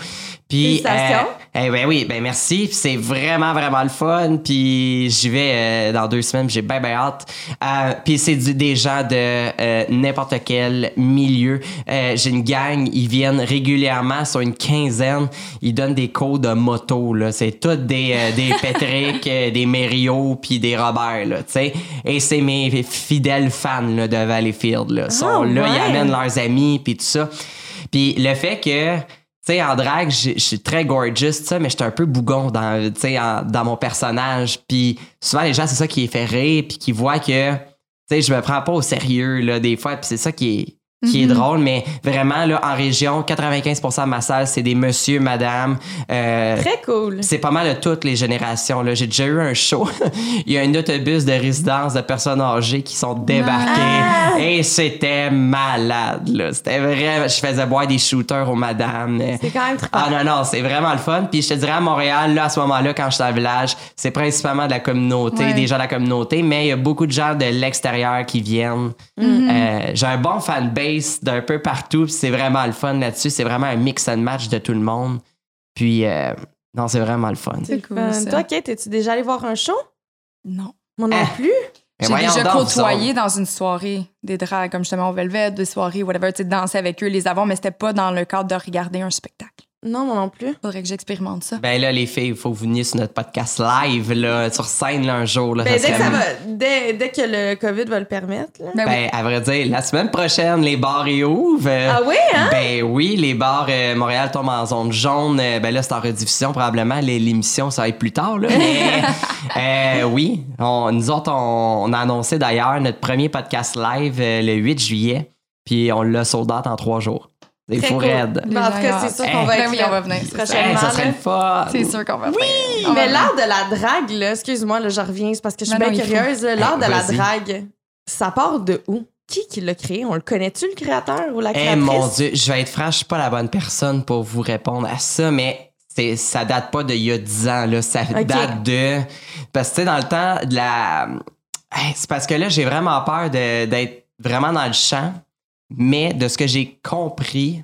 S5: Puis,
S4: Félicitations.
S5: euh, eh ben oui, ben merci. C'est vraiment, vraiment le fun. Puis j'y vais euh, dans deux semaines. J'ai bien, bien hâte. Euh, puis c'est du- des gens de euh, n'importe quel milieu. Euh, J'ai une gang. Ils viennent régulièrement sur une quinzaine. Ils donnent des codes de moto. là. C'est tous des, euh, des Patrick, des Mério, puis des Robert. Là, tu sais. Et c'est mes fidèles fans là, de Valleyfield. Là. Ils sont là, ils amènent leurs amis, puis tout ça. Puis le fait que tu sais, en drague, je suis très gorgeous, ça, mais j'étais un peu bougon dans, en- dans mon personnage. Puis souvent, les gens, c'est ça qui les fait rire, puis qui voient que, tu sais, je me prends pas au sérieux, là, des fois, puis c'est ça qui est, qui est drôle, mais vraiment, là, en région, 95% de ma salle, c'est des monsieur, madame. euh,
S4: Très cool.
S5: c'est pas mal de toutes les générations. Là. J'ai déjà eu un show. Il y a un autobus de résidence de personnes âgées qui sont débarquées. Et c'était malade. Là. C'était vrai. Je faisais boire des shooters aux madames.
S4: C'est quand même très
S5: Ah non, non, c'est vraiment le fun. Puis je te dirais à Montréal, là, à ce moment-là, quand j'étais le village, c'est principalement de la communauté,
S3: Ouais.
S5: des gens de la communauté, mais il y a beaucoup de gens de l'extérieur qui viennent.
S3: Mm-hmm.
S5: Euh, j'ai un bon fanbase d'un peu partout, puis c'est vraiment le fun là-dessus. C'est vraiment un mix and match de tout le monde. Puis, euh, non, c'est vraiment le fun.
S3: C'est cool,
S4: Euh,
S3: ça.
S4: toi, Kate, es-tu déjà allé voir un show?
S3: Non.
S4: Moi non
S5: Ah.
S4: plus.
S3: J'ai déjà côtoyé dans une soirée des drags, comme justement au Velvet, des soirées, whatever, tu sais, danser avec eux, les avoir, mais c'était pas dans le cadre de regarder un spectacle.
S4: Non, moi non plus.
S3: Faudrait que j'expérimente ça.
S5: Ben là, les filles, il faut que vous veniez sur notre podcast live, là, sur scène, là, un jour. Là,
S4: Ben, dès, que ça va, dès, dès que le COVID va le permettre. là.
S3: Ben oui.
S5: Ben, à vrai dire, la semaine prochaine, les bars réouvrent. Euh,
S4: Ah oui, hein?
S5: Ben oui, les bars euh, Montréal tombent en zone jaune. Euh, ben là, c'est en rediffusion probablement. Les- L'émission, ça va être plus tard. Là. Mais euh, oui, on- nous autres, on, on a annoncé d'ailleurs notre premier podcast live euh, le 8 juillet. Puis on l'a sold out en trois jours. C'est
S4: Très
S5: fou
S4: cool.
S5: raide.
S4: Ben, en tout cas, c'est sûr qu'on va
S3: Ben
S4: être
S3: oui, on va venir, c'est ça.
S4: prochainement.
S5: Hey, ça serait
S4: là.
S5: le fun.
S3: C'est sûr qu'on va
S4: Oui,
S3: On va
S4: mais
S3: venir.
S4: l'art de la drague, là, excuse-moi, là, je reviens, c'est parce que je suis bien curieuse. L'art de la drague, ça part de où? Qui qui l'a créé? On le connaît-tu, le créateur ou la
S5: Eh
S4: créatrice?
S5: mon Dieu, je vais être franc, je suis pas la bonne personne pour vous répondre à ça, mais ça date pas d'il y a 10 ans, là. Ça date de. Parce que, tu sais, dans le temps de la. Eh, C'est parce que là, j'ai vraiment peur de- d'être vraiment dans le champ, mais de ce que j'ai compris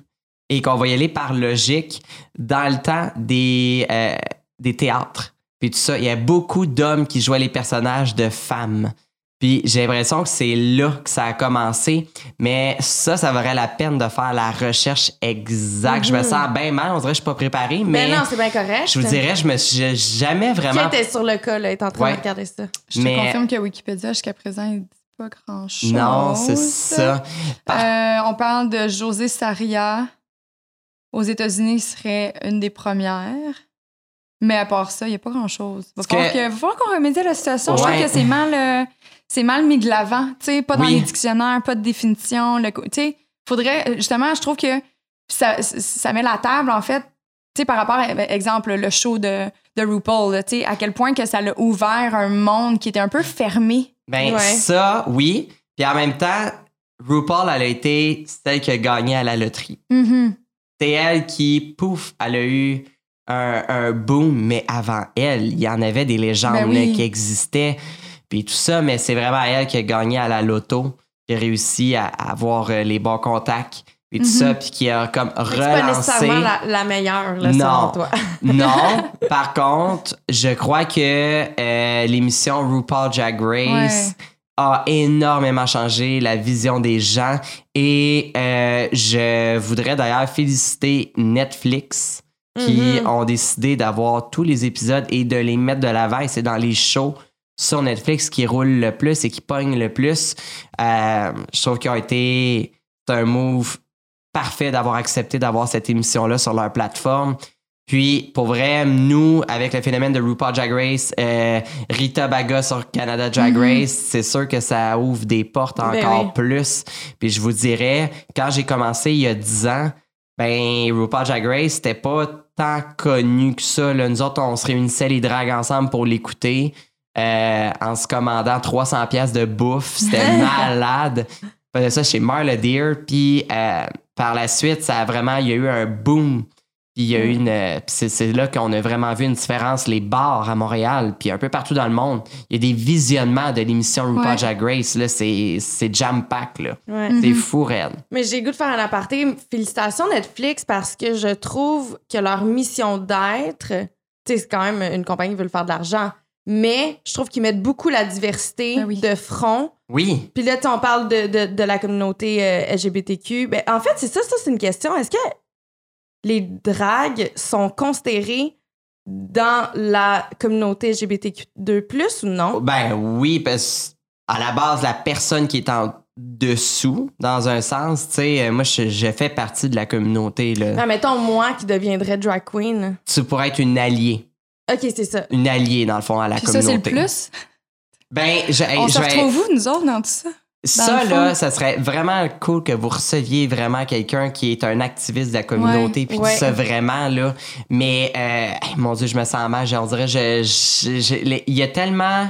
S5: et qu'on va y aller par logique, dans le temps des, euh, des théâtres, puis tout ça, il y a beaucoup d'hommes qui jouaient les personnages de femmes. Puis j'ai l'impression que c'est là que ça a commencé. Mais ça, ça vaudrait la peine de faire la recherche exacte. Je me sens bien mal, on dirait que je suis pas préparée, mais
S4: Mais Ben non, c'est bien correct.
S5: je vous dirais, je me suis jamais
S4: Qui
S5: vraiment.
S4: était sur le cas, là, est en train
S5: Ouais.
S4: de regarder ça?
S3: Je te confirme que Wikipédia, jusqu'à présent, il dit pas grand-chose.
S5: Non, c'est ça.
S3: Euh, on parle de José Saria. Aux États-Unis, il serait une des premières. Mais à part ça, il n'y a pas grand-chose. Il va falloir qu'on remédie à la situation. Je trouve que c'est mal, euh, mal mis de l'avant. Tu sais, pas dans
S5: Oui.
S3: les dictionnaires, pas de définition. Le, faudrait, justement, je trouve que ça, ça met la table, en fait, tu sais, par rapport à, ben, exemple, le show de, de RuPaul, tu sais, à quel point que ça l'a ouvert un monde qui était un peu fermé?
S5: Ben,
S4: Ouais.
S5: ça, oui. Puis en même temps, RuPaul, elle a été celle qui a gagné à la loterie.
S3: Mhm.
S5: C'est elle qui, pouf, elle a eu un, un boom, mais avant elle, il y en avait des légendes
S3: Ben oui.
S5: là, qui existaient, puis tout ça, mais c'est vraiment elle qui a gagné à la loto, qui a réussi à, à avoir euh, les bons contacts, puis tout
S3: Mhm.
S5: ça, puis qui a comme
S4: C'est pas
S5: relancé.
S4: nécessairement la, la meilleure, là,
S5: Non.
S4: toi.
S5: Non, par contre, je crois que euh, l'émission RuPaul Drag Race
S3: Ouais.
S5: a énormément changé la vision des gens et euh, je voudrais d'ailleurs féliciter Netflix qui
S4: Mhm.
S5: ont décidé d'avoir tous les épisodes et de les mettre de l'avant et c'est dans les shows sur Netflix qui roulent le plus et qui pognent le plus. Euh, je trouve qu'ils ont été c'est un move parfait d'avoir accepté d'avoir cette émission-là sur leur plateforme. Puis, pour vrai, nous, avec le phénomène de RuPaul Drag Race, euh, Rita Baga sur Canada Drag
S3: Mhm.
S5: Race, c'est sûr que ça ouvre des portes
S4: Ben
S5: encore
S4: oui.
S5: plus. Puis, je vous dirais, quand j'ai commencé il y a 10 ans, ben, RuPaul Drag Race, c'était pas tant connu que ça. Là. Nous autres, on se réunissait les drags ensemble pour l'écouter euh, en se commandant 300 pièces de bouffe. C'était malade. Je faisais ça chez Marla Deer. Puis euh, par la suite, ça a vraiment, il y a eu un boom. Puis il y a eu une. euh, puis c'est, là qu'on a vraiment vu une différence. Les bars à Montréal, puis un peu partout dans le monde, il y a des visionnements de l'émission RuPaul
S3: Ouais.
S5: Drag Race. Là, c'est, c'est jam-pack. Là.
S4: Ouais.
S3: Mhm.
S5: C'est fou, raide.
S4: Mais j'ai le goût de faire un aparté. Félicitations Netflix parce que je trouve que leur mission d'être, tu sais, c'est quand même une compagnie qui veut faire de l'argent, mais je trouve qu'ils mettent beaucoup la diversité
S3: Ben oui.
S4: de front.
S5: Oui.
S4: Puis là, on parle de, de, de la communauté euh, LGBTQ. Ben, en fait, c'est ça, ça, c'est une question. Est-ce que les dragues sont considérées dans la communauté LGBTQ2+, ou non?
S5: Ben oui, parce à la base, la personne qui est en dessous, dans un sens, tu sais, euh, moi, je, je fais partie de la communauté. Là.
S4: Ah, mettons, moi qui deviendrais drag queen.
S5: Tu pourrais être une alliée.
S4: OK, c'est ça.
S5: Une alliée, dans le fond, à la
S3: Puis ça, c'est le
S5: communauté.
S3: plus?
S5: Ben, je,
S3: On
S5: je
S3: se retrouve où, nous autres, dans tout ça?
S5: Ça, là, ça serait vraiment cool que vous receviez vraiment quelqu'un qui est un activiste de la communauté, puis
S4: Ouais.
S5: ça vraiment, là. Mais, euh, mon Dieu, je me sens mal. On dirait, je, il y a tellement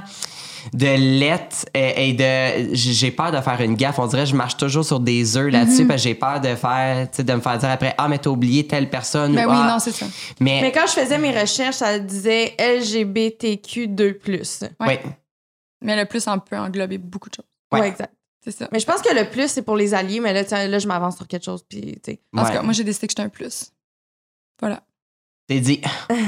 S5: de lettres euh, et de j'ai peur de faire une gaffe on dirait que je marche toujours sur des œufs là-dessus
S3: Mhm.
S5: parce que j'ai peur de faire tu sais, de me faire dire après ah mais t'as oublié telle personne
S3: Ben
S5: ou,
S3: oui,
S5: Ah,
S3: non, c'est ça.
S5: mais,
S4: Mais quand je faisais mes recherches, ça disait LGBTQ2+.
S3: Ouais.
S5: ouais.
S3: Mais le plus, on peut englober beaucoup de choses.
S5: Ouais.
S4: Ouais, exact.
S3: C'est ça.
S4: Mais je pense que le plus, c'est pour les alliés, mais là, tiens, là je m'avance sur quelque chose. Puis, tu sais.
S3: En tout
S5: Ouais.
S3: cas, moi, j'ai décidé que j'étais un plus. Voilà.
S5: T'es dit.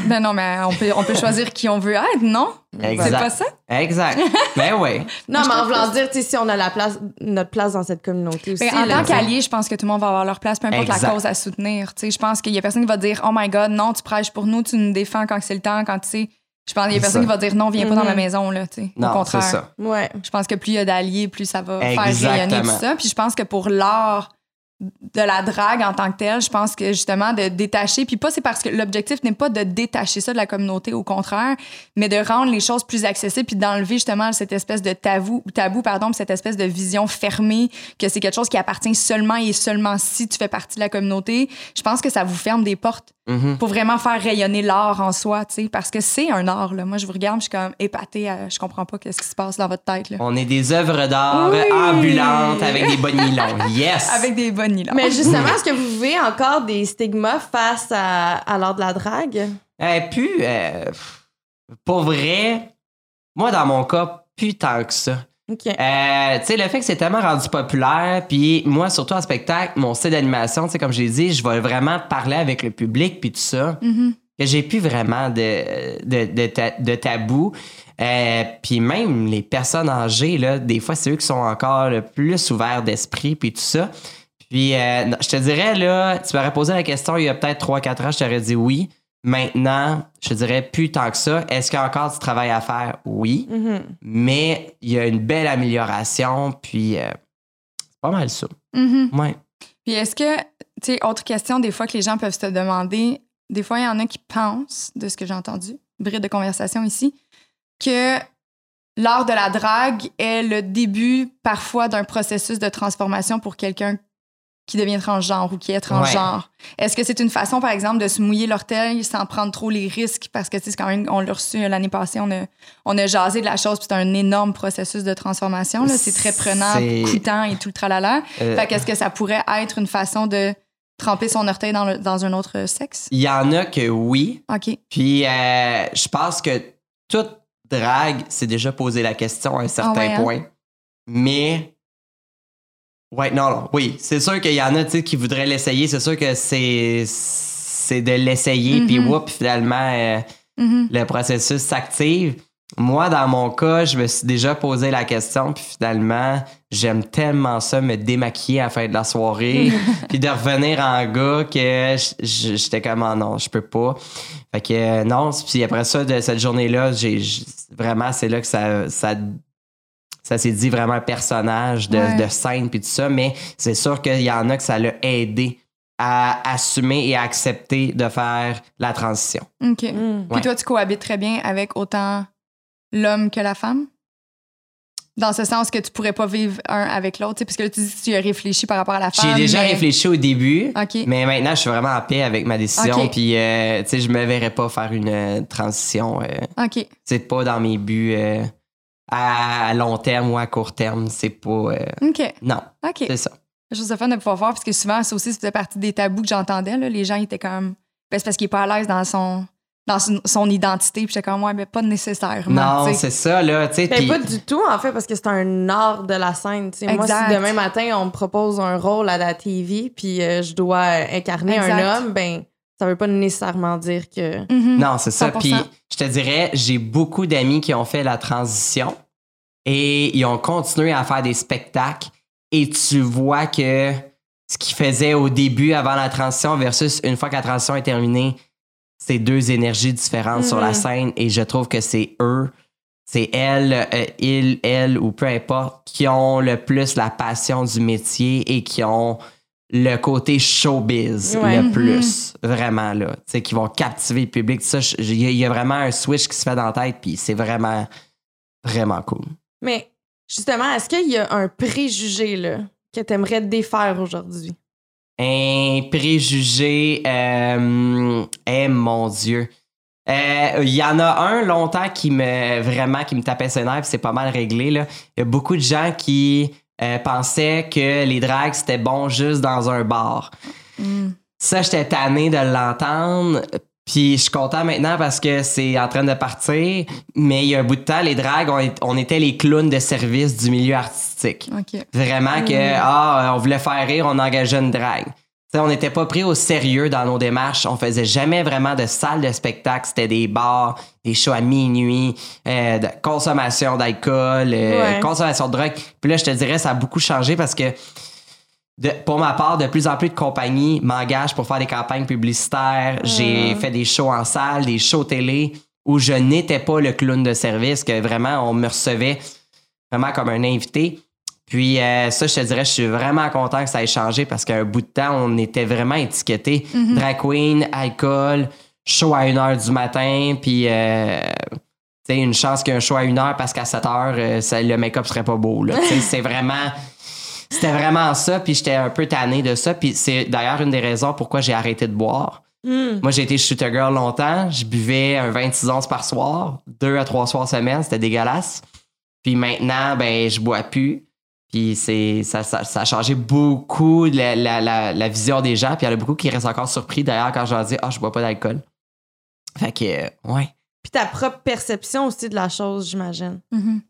S3: Ben non, mais on peut, on peut choisir qui on veut être, non? C'est
S5: Exact.
S3: pas ça?
S5: Exact. Ben oui.
S4: Non, mais en voulant dire, tu sais, si on a la place, notre place dans cette communauté aussi.
S3: Ben, en
S4: là,
S3: tant qu'allié, je pense que tout le monde va avoir leur place, peu importe
S5: Exact.
S3: la cause à soutenir. Tu sais, je pense qu'il y a personne qui va dire Oh my God, non, tu prêches pour nous, tu nous défends quand c'est le temps, quand tu sais. Je pense qu'il y a personne
S5: ça.
S3: qui va dire non, viens pas dans ma
S4: Mhm.
S3: maison, là, tu sais. Au
S5: Non, c'est
S3: contraire.
S5: ça.
S4: Ouais.
S3: Je pense que plus il y a d'alliés, plus ça va faire rayonner tout ça. Puis je pense que pour l'art de la drague en tant que tel, je pense que justement de détacher, puis pas c'est parce que l'objectif n'est pas de détacher ça de la communauté, au contraire, mais de rendre les choses plus accessibles puis d'enlever justement cette espèce de tabou, tabou pardon, cette espèce de vision fermée que c'est quelque chose qui appartient seulement et seulement si tu fais partie de la communauté. Je pense que ça vous ferme des portes
S5: Mhm.
S3: pour vraiment faire rayonner l'art en soi, tu sais, parce que c'est un art là. Moi je vous regarde, je suis comme épatée, à- je comprends pas qu'est-ce qui se passe dans votre tête là.
S5: On est des œuvres d'art
S3: Oui.
S5: ambulantes avec des bonnes nylons. Yes!
S3: Avec des bonnes nylons.
S4: Mais justement, est-ce que vous vivez encore des stigmas face à, à l'art de la drague?
S5: Euh, puis, euh, pour vrai, moi, dans mon cas, plus tant que ça. Euh, tu sais, le fait que c'est tellement rendu populaire, puis moi, surtout en spectacle, mon style d'animation, tu sais, comme je l'ai dit, je vais vraiment parler avec le public, puis tout ça,
S3: Mhm.
S5: que j'ai plus vraiment de, de, de, ta- de tabou. Euh, puis même les personnes âgées, là, des fois, c'est eux qui sont encore le plus ouverts d'esprit, puis tout ça. Puis, euh, je te dirais, là, tu m'aurais posé la question il y a peut-être 3-4 ans, je t'aurais dit oui. Maintenant, je dirais plus tant que ça. Est-ce qu'il y a encore du travail à faire? Oui.
S4: Mhm.
S5: Mais il y a une belle amélioration, puis euh, c'est pas mal ça.
S3: Mhm.
S5: Ouais.
S3: Puis est-ce que, tu sais, autre question, des fois que les gens peuvent se demander, des fois, il y en a qui pensent, de ce que j'ai entendu, bride de conversation ici, que l'art de la drague est le début parfois d'un processus de transformation pour quelqu'un qui devient transgenre ou qui est transgenre. Est-ce que c'est une façon, par exemple, de se mouiller l'orteil sans prendre trop les risques? Parce que, tu sais, c'est quand même, on l'a reçu euh, l'année passée, on a, on a jasé de la chose, puis c'est un énorme processus de transformation. là. C'est très prenant, coûtant et tout le tralala.
S5: Euh,
S3: Fait qu'est-ce que ça pourrait être une façon de tremper son orteil dans, le- dans un autre sexe?
S5: Il y en a que oui,
S3: OK.
S5: Puis euh, je pense que toute drague s'est déjà posé la question à un certain
S3: Ah ouais, hein?
S5: point. Mais. Ouais, non, non. Oui, c'est sûr qu'il y en a qui voudraient l'essayer. C'est sûr que c'est. C'est de l'essayer, puis
S3: Mhm.
S5: whoop, finalement, euh,
S3: Mhm.
S5: le processus s'active. Moi, dans mon cas, je me suis déjà posé la question, puis finalement, j'aime tellement ça, me démaquiller à la fin de la soirée, puis de revenir en gars que j'étais comme, Ah non, je peux pas. Fait que euh, non, puis après ça, de cette journée-là, j'ai vraiment, c'est là que ça, ça, ça s'est dit vraiment un personnage de,
S3: Ouais.
S5: de scène, puis tout ça, mais c'est sûr qu'il y en a que ça l'a aidé à assumer et à accepter de faire la transition.
S3: OK.
S4: Mm.
S3: Puis toi, tu cohabites très bien avec autant l'homme que la femme? Dans ce sens que tu pourrais pas vivre un avec l'autre, tu sais, parce que là, tu dis que tu as réfléchi par rapport à la femme.
S5: J'ai déjà
S3: mais-
S5: réfléchi au début,
S3: OK.
S5: mais maintenant, je suis vraiment en paix avec ma décision. Puis, euh, tu sais, je me verrais pas faire une euh, transition. euh,
S3: OK.
S5: c'est pas dans mes buts euh, à long terme ou à court terme. C'est pas. euh,
S3: OK.
S5: non,
S3: OK.
S5: c'est ça.
S3: Je trouve ça fun de pouvoir voir, parce que souvent, ça aussi, ça faisait partie des tabous que j'entendais. là. Les gens étaient comme. Ben, c'est parce qu'il est pas à l'aise dans son, dans son, son identité. Puis j'étais comme, ouais, mais pas nécessairement.
S5: Non, c'est ça, là. Tu sais,
S4: Ben, pas du tout, en fait, parce que c'est un art de la scène. tu sais. Moi, si demain matin, on me propose un rôle à la TV, puis euh, je dois incarner
S3: Exact.
S4: un homme, ben, ça veut pas nécessairement dire que.
S3: Mhm.
S5: Non, c'est ça.
S3: 100%.
S5: Puis, je te dirais, j'ai beaucoup d'amis qui ont fait la transition et ils ont continué à faire des spectacles. Et tu vois que ce qu'ils faisaient au début, avant la transition, versus une fois que la transition est terminée, c'est deux énergies différentes sur la
S4: Mhm.
S5: scène. Et je trouve que c'est eux, c'est elle, euh, il, elle ou peu importe, qui ont le plus la passion du métier et qui ont le côté showbiz
S4: Ouais.
S5: le plus, vraiment, là. Tu sais, qui vont captiver le public. Ça, il y, a- il y a vraiment un switch qui se fait dans la tête, puis c'est vraiment, vraiment cool.
S4: Mais justement, est-ce qu'il y a un préjugé là, que tu aimerais défaire aujourd'hui?
S5: Un préjugé, euh, eh mon Dieu. Euh, Il y en a un longtemps qui me vraiment qui me tapait ses nerfs, c'est pas mal réglé. là. Il y a beaucoup de gens qui euh, pensaient que les drags c'était bon juste dans un bar.
S3: Mm.
S5: Ça, j'étais tanné de l'entendre. Puis je suis content maintenant parce que c'est en train de partir. Mais il y a un bout de temps, les drags, on, était les clowns de service du milieu artistique. Vraiment que,
S3: Mm.
S5: ah, on voulait faire rire, on engageait une drague. On n'était pas pris au sérieux dans nos démarches. On faisait jamais vraiment de salle de spectacle. C'était des bars, des shows à minuit, euh, de consommation d'alcool, euh,
S4: Ouais.
S5: consommation de drogue. Puis là, je te dirais, ça a beaucoup changé parce que de- pour ma part, de plus en plus de compagnies m'engagent pour faire des campagnes publicitaires. J'ai fait des shows en salle, des shows télé où je n'étais pas le clown de service, que vraiment, on me recevait vraiment comme un invité. Puis euh, ça, je te dirais, je suis vraiment content que ça ait changé parce qu'à un bout de temps, on était vraiment étiqueté drag queen, alcool, show à 1 heure du matin, puis euh, tu sais, une chance qu'il y ait un show à 1 heure parce qu'à 7 heures, euh, ça- le make-up serait pas beau. c'est vraiment... C'était vraiment ça, puis j'étais un peu tanné de ça. Puis c'est d'ailleurs une des raisons pourquoi j'ai arrêté de boire.
S4: Hmm.
S5: Moi, j'ai été shooter girl longtemps. Je buvais un 26 onces par soir, deux à trois soirs semaine. C'était dégueulasse. Puis maintenant, ben, je bois plus. Puis c'est, ça, ça, ça a changé beaucoup la, la, la, la vision des gens. Puis il y en a beaucoup qui restent encore surpris d'ailleurs quand je leur dis Ah, je bois pas d'alcool. Fait que, euh, ouais.
S4: Puis ta propre perception aussi de la chose, j'imagine.
S3: Mhm.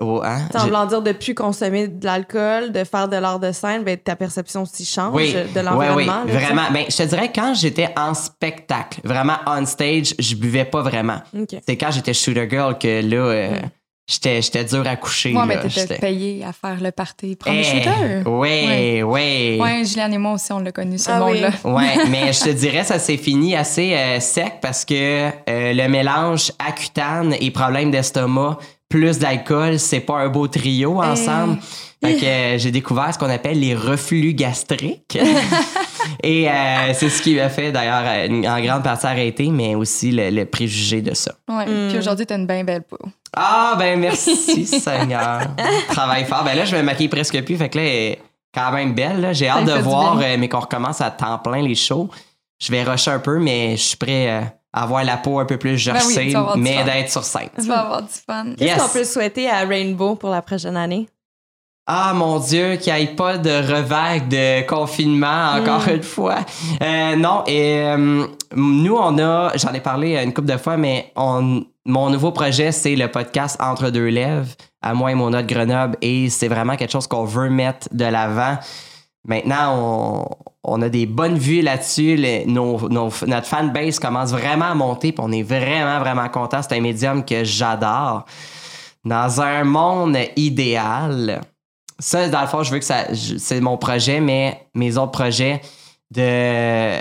S5: Oh, hein?
S4: Dire de plus consommer de l'alcool, de faire de l'art de scène, ben, ta perception aussi change
S5: Oui,
S4: de l'environnement.
S5: oui, vraiment. Ben, je te dirais, quand j'étais en spectacle, vraiment on stage, je buvais pas vraiment. C'est quand j'étais shooter girl que là, euh, j'étais, j'étais dur à coucher.
S3: Ouais, mais t'étais
S5: J'étais-
S3: payé à faire le party. Prendre
S5: Eh,
S3: des shooters.
S5: Ouais, ouais.
S3: Ouais, Juliane et moi aussi, on l'a connu, ce
S4: Ah oui.
S3: monde-là.
S5: Ouais, mais je te dirais, ça s'est fini assez euh, sec parce que euh, le mélange Accutane et problème d'estomac plus d'alcool, c'est pas un beau trio ensemble. Fait que euh, j'ai découvert ce qu'on appelle les reflux gastriques. et euh, c'est ce qui m'a fait d'ailleurs euh, en grande partie arrêter, mais aussi le, le préjugé de ça.
S3: Ouais.
S4: Mm.
S3: Puis aujourd'hui, t'as une bien belle peau.
S5: Ah, ben merci Seigneur. Travaille fort. Ben là, je me maquille presque plus. Fait que là, elle est quand même belle. là. J'ai hâte de voir, euh, mais qu'on recommence à temps plein les shows. Je vais rusher un peu, mais je suis prêt euh, à avoir la peau un peu plus
S3: Ben oui, avoir du
S5: mais d'être sur scène.
S3: Tu vas avoir du fun.
S4: Qu'est-ce
S5: Yes.
S4: qu'on peut souhaiter à Rainbow pour la prochaine année?
S5: Ah mon Dieu, qu'il n'y ait pas de revague de confinement encore une fois. Euh, non, et euh, nous on a, j'en ai parlé une couple de fois, mais on, mon nouveau projet c'est le podcast Entre deux lèvres à moi et mon autre Grenoble et c'est vraiment quelque chose qu'on veut mettre de l'avant. Maintenant, on, on a des bonnes vues là-dessus. Nos- nos- notre fanbase commence vraiment à monter. Puis on est vraiment, vraiment content. C'est un médium que j'adore. Dans un monde idéal, ça, dans le fond, je veux que ça. C'est mon projet, mais mes autres projets de.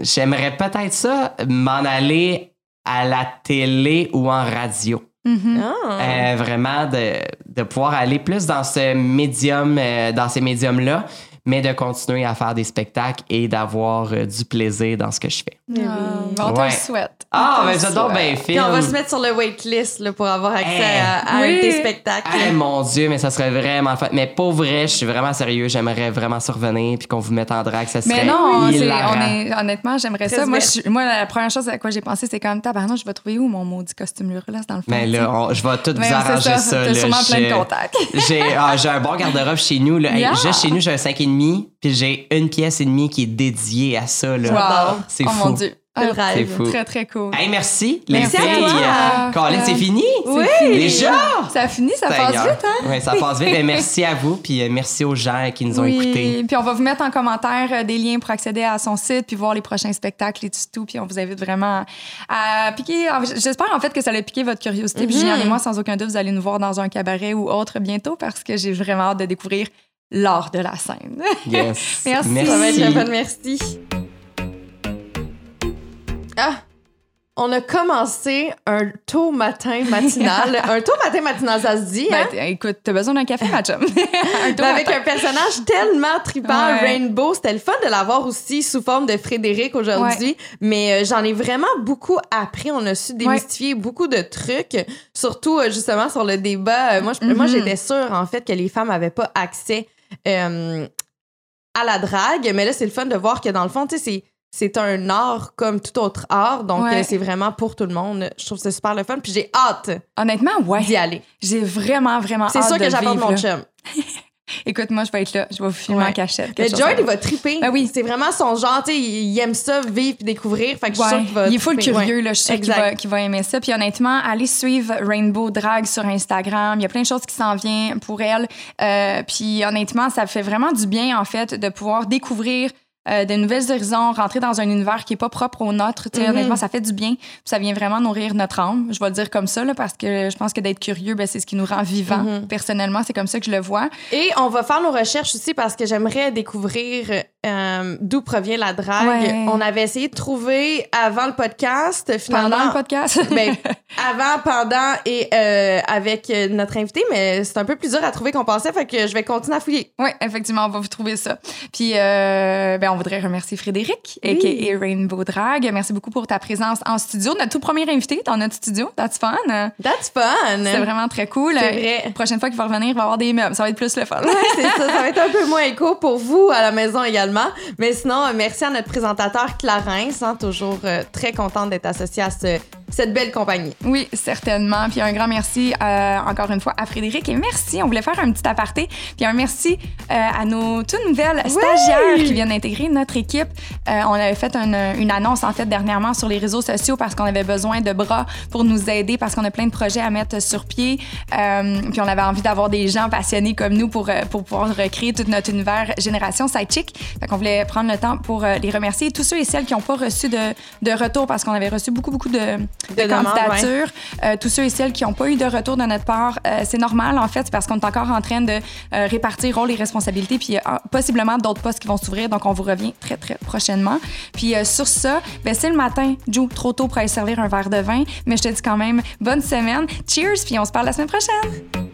S5: J'aimerais peut-être ça, m'en aller à la télé ou en radio.
S3: Mhm.
S4: Ah.
S5: Euh, vraiment de, de pouvoir aller plus dans ce médium, euh, dans ces médiums-là, mais de continuer à faire des spectacles et d'avoir euh, du plaisir dans ce que je fais.
S4: Oui.
S3: Ah, on te
S5: Ouais.
S3: le souhaite.
S5: Ah, mais
S3: le
S5: j'adore bien
S4: Puis on va
S5: film.
S4: se mettre sur le waitlist là, pour avoir accès à, à
S3: oui.
S4: un de tes spectacles.
S5: Mon Dieu, mais ça serait vraiment fun. Mais pour vrai, je suis vraiment sérieux. J'aimerais vraiment survenir puis qu'on vous mette en drague. Ça serait
S3: Mais non, on est, honnêtement, j'aimerais ça. Moi,
S4: ouverte.
S3: je- moi, la première chose à quoi j'ai pensé, c'est comme tabarnak, je vais trouver où mon maudit costume Lurlas dans le fond.
S5: Mais
S3: sais?
S5: là, on- je vais tout
S3: Mais
S5: vous arranger
S3: ça,
S5: ça.
S3: T'as sûrement plein de
S5: J'ai-
S3: contacts.
S5: J'ai ah, j'ai un bon garde-robe chez nous. Là. Hey, juste chez nous, j'ai un 5,5 puis j'ai une pièce et demie qui est dédiée à ça. Là.
S3: Wow.
S5: C'est
S3: oh
S5: fou.
S3: mon Dieu. Ah.
S5: C'est fou.
S3: Très, très cool.
S5: Hey, merci, les
S3: Merci à
S5: filles.
S3: toi.
S5: Euh, Colin, c'est fini?
S3: Oui.
S5: Déjà?
S3: Ça a fini, ça passe vite, hein?
S5: Oui, ça passe vite. Ben, merci à vous, puis euh, merci aux gens qui nous ont
S3: oui.
S5: écoutés.
S3: Puis on va vous mettre en commentaire euh, des liens pour accéder à son site, puis voir les prochains spectacles et tout, tout. Puis on vous invite vraiment à piquer. J'espère en fait que ça a piqué votre curiosité. Puis. Julien et moi, sans aucun doute, vous allez nous voir dans un cabaret ou autre bientôt parce que j'ai vraiment hâte de découvrir l'art de la scène.
S5: Yes.
S3: Merci.
S4: Ça va être le fun, merci. Ah! On a commencé un tôt matin matinal. un tôt matin matinal, ça se dit, hein?
S3: Ben, écoute, t'as besoin d'un café, ma chum. un
S4: Mais
S3: tour
S4: avec un personnage tellement trippant,
S3: Ouais.
S4: Rainbow. C'était le fun de l'avoir aussi sous forme de Frédéric aujourd'hui. Mais euh, j'en ai vraiment beaucoup appris. On a su démystifier beaucoup de trucs, surtout euh, justement sur le débat. Euh, moi, moi
S3: Mhm.
S4: j'étais sûre, en fait, que les femmes n'avaient pas accès à la drague. Mais là, c'est le fun de voir que dans le fond, tu sais, c'est. C'est un art comme tout autre art, donc
S3: Ouais.
S4: euh, c'est vraiment pour tout le monde. Je trouve ça super le fun, puis j'ai hâte
S3: Honnêtement, ouais.
S4: d'y aller.
S3: J'ai vraiment, vraiment hâte
S4: C'est sûr
S3: de
S4: que j'apporte mon chum.
S3: Écoute, moi, je vais être là. Je vais vous filmer
S4: Ouais.
S3: en cachette.
S4: Mais il va triper.
S3: Ben oui.
S4: C'est vraiment son genre, tu sais, il aime ça, vivre puis découvrir. Fait que je suis
S3: Ouais,
S4: sûre qu'il va.
S3: il est full
S4: triper.
S3: curieux,
S4: Ouais.
S3: là, je suis sûre qu'il
S4: Exact.
S3: va, qu'il va aimer ça. Puis honnêtement, allez suivre Rainbow Drag sur Instagram. Il y a plein de choses qui s'en viennent pour elle. Euh, puis honnêtement, ça fait vraiment du bien, en fait, de pouvoir découvrir euh, de nouvelles horizons, rentrer dans un univers qui est pas propre au nôtre. Tu sais,
S4: Mhm.
S3: Honnêtement, ça fait du bien. Ça vient vraiment nourrir notre âme. Je vais le dire comme ça, là, parce que je pense que d'être curieux, ben, c'est ce qui nous rend vivants.
S4: Mhm.
S3: Personnellement, c'est comme ça que je le vois.
S4: Et on va faire nos recherches aussi parce que j'aimerais découvrir euh, d'où provient la drague?
S3: Ouais.
S4: On avait essayé de trouver avant le podcast, finalement.
S3: Pendant le podcast?
S4: ben, avant, pendant et euh, avec euh, notre invité, mais c'est un peu plus dur à trouver qu'on pensait, fait que je vais continuer à fouiller.
S3: Oui, effectivement, on va vous trouver ça. Puis, euh, ben, on voudrait remercier Frédéric,
S4: Oui.
S3: a.k.a. Rainbow Drag. Merci beaucoup pour ta présence en studio. Notre tout premier invité dans notre studio. That's fun.
S4: That's fun!
S3: C'est vraiment très cool.
S4: C'est vrai.
S3: La prochaine fois qu'il va revenir, il va avoir des meubles. Ça va être plus le fun.
S4: Ouais, c'est ça. Ça va être un peu moins écho pour vous à la maison également. Mais sinon, euh, merci à notre présentateur Clarence. hein, toujours euh, très contente d'être associée à ce- cette belle compagnie.
S3: Oui, certainement. Puis un grand merci euh, encore une fois à Frédéric. Et merci, on voulait faire un petit aparté. Puis un merci euh, à nos toutes nouvelles stagiaires qui viennent d'intégrer notre équipe. On avait fait une, une annonce en fait dernièrement sur les réseaux sociaux parce qu'on avait besoin de bras pour nous aider parce qu'on a plein de projets à mettre sur pied. Puis on avait envie d'avoir des gens passionnés comme nous pour, pour pouvoir recréer tout notre univers Génération Sidechick. Qu'on voulait prendre le temps pour euh, les remercier. Tous ceux et celles qui n'ont pas reçu de, de retour parce qu'on avait reçu beaucoup, beaucoup de, de,
S4: De demandes,
S3: candidatures. Euh, tous ceux et celles qui n'ont pas eu de retour de notre part, euh, c'est normal en fait, parce qu'on est encore en train de euh, répartir rôles et responsabilités, puis il y a euh, possiblement d'autres postes qui vont s'ouvrir, donc on vous revient très très prochainement. Puis sur ça, ben, c'est le matin, Joe, trop tôt pour aller servir un verre de vin, mais je te dis quand même bonne semaine, cheers, puis on se parle la semaine prochaine.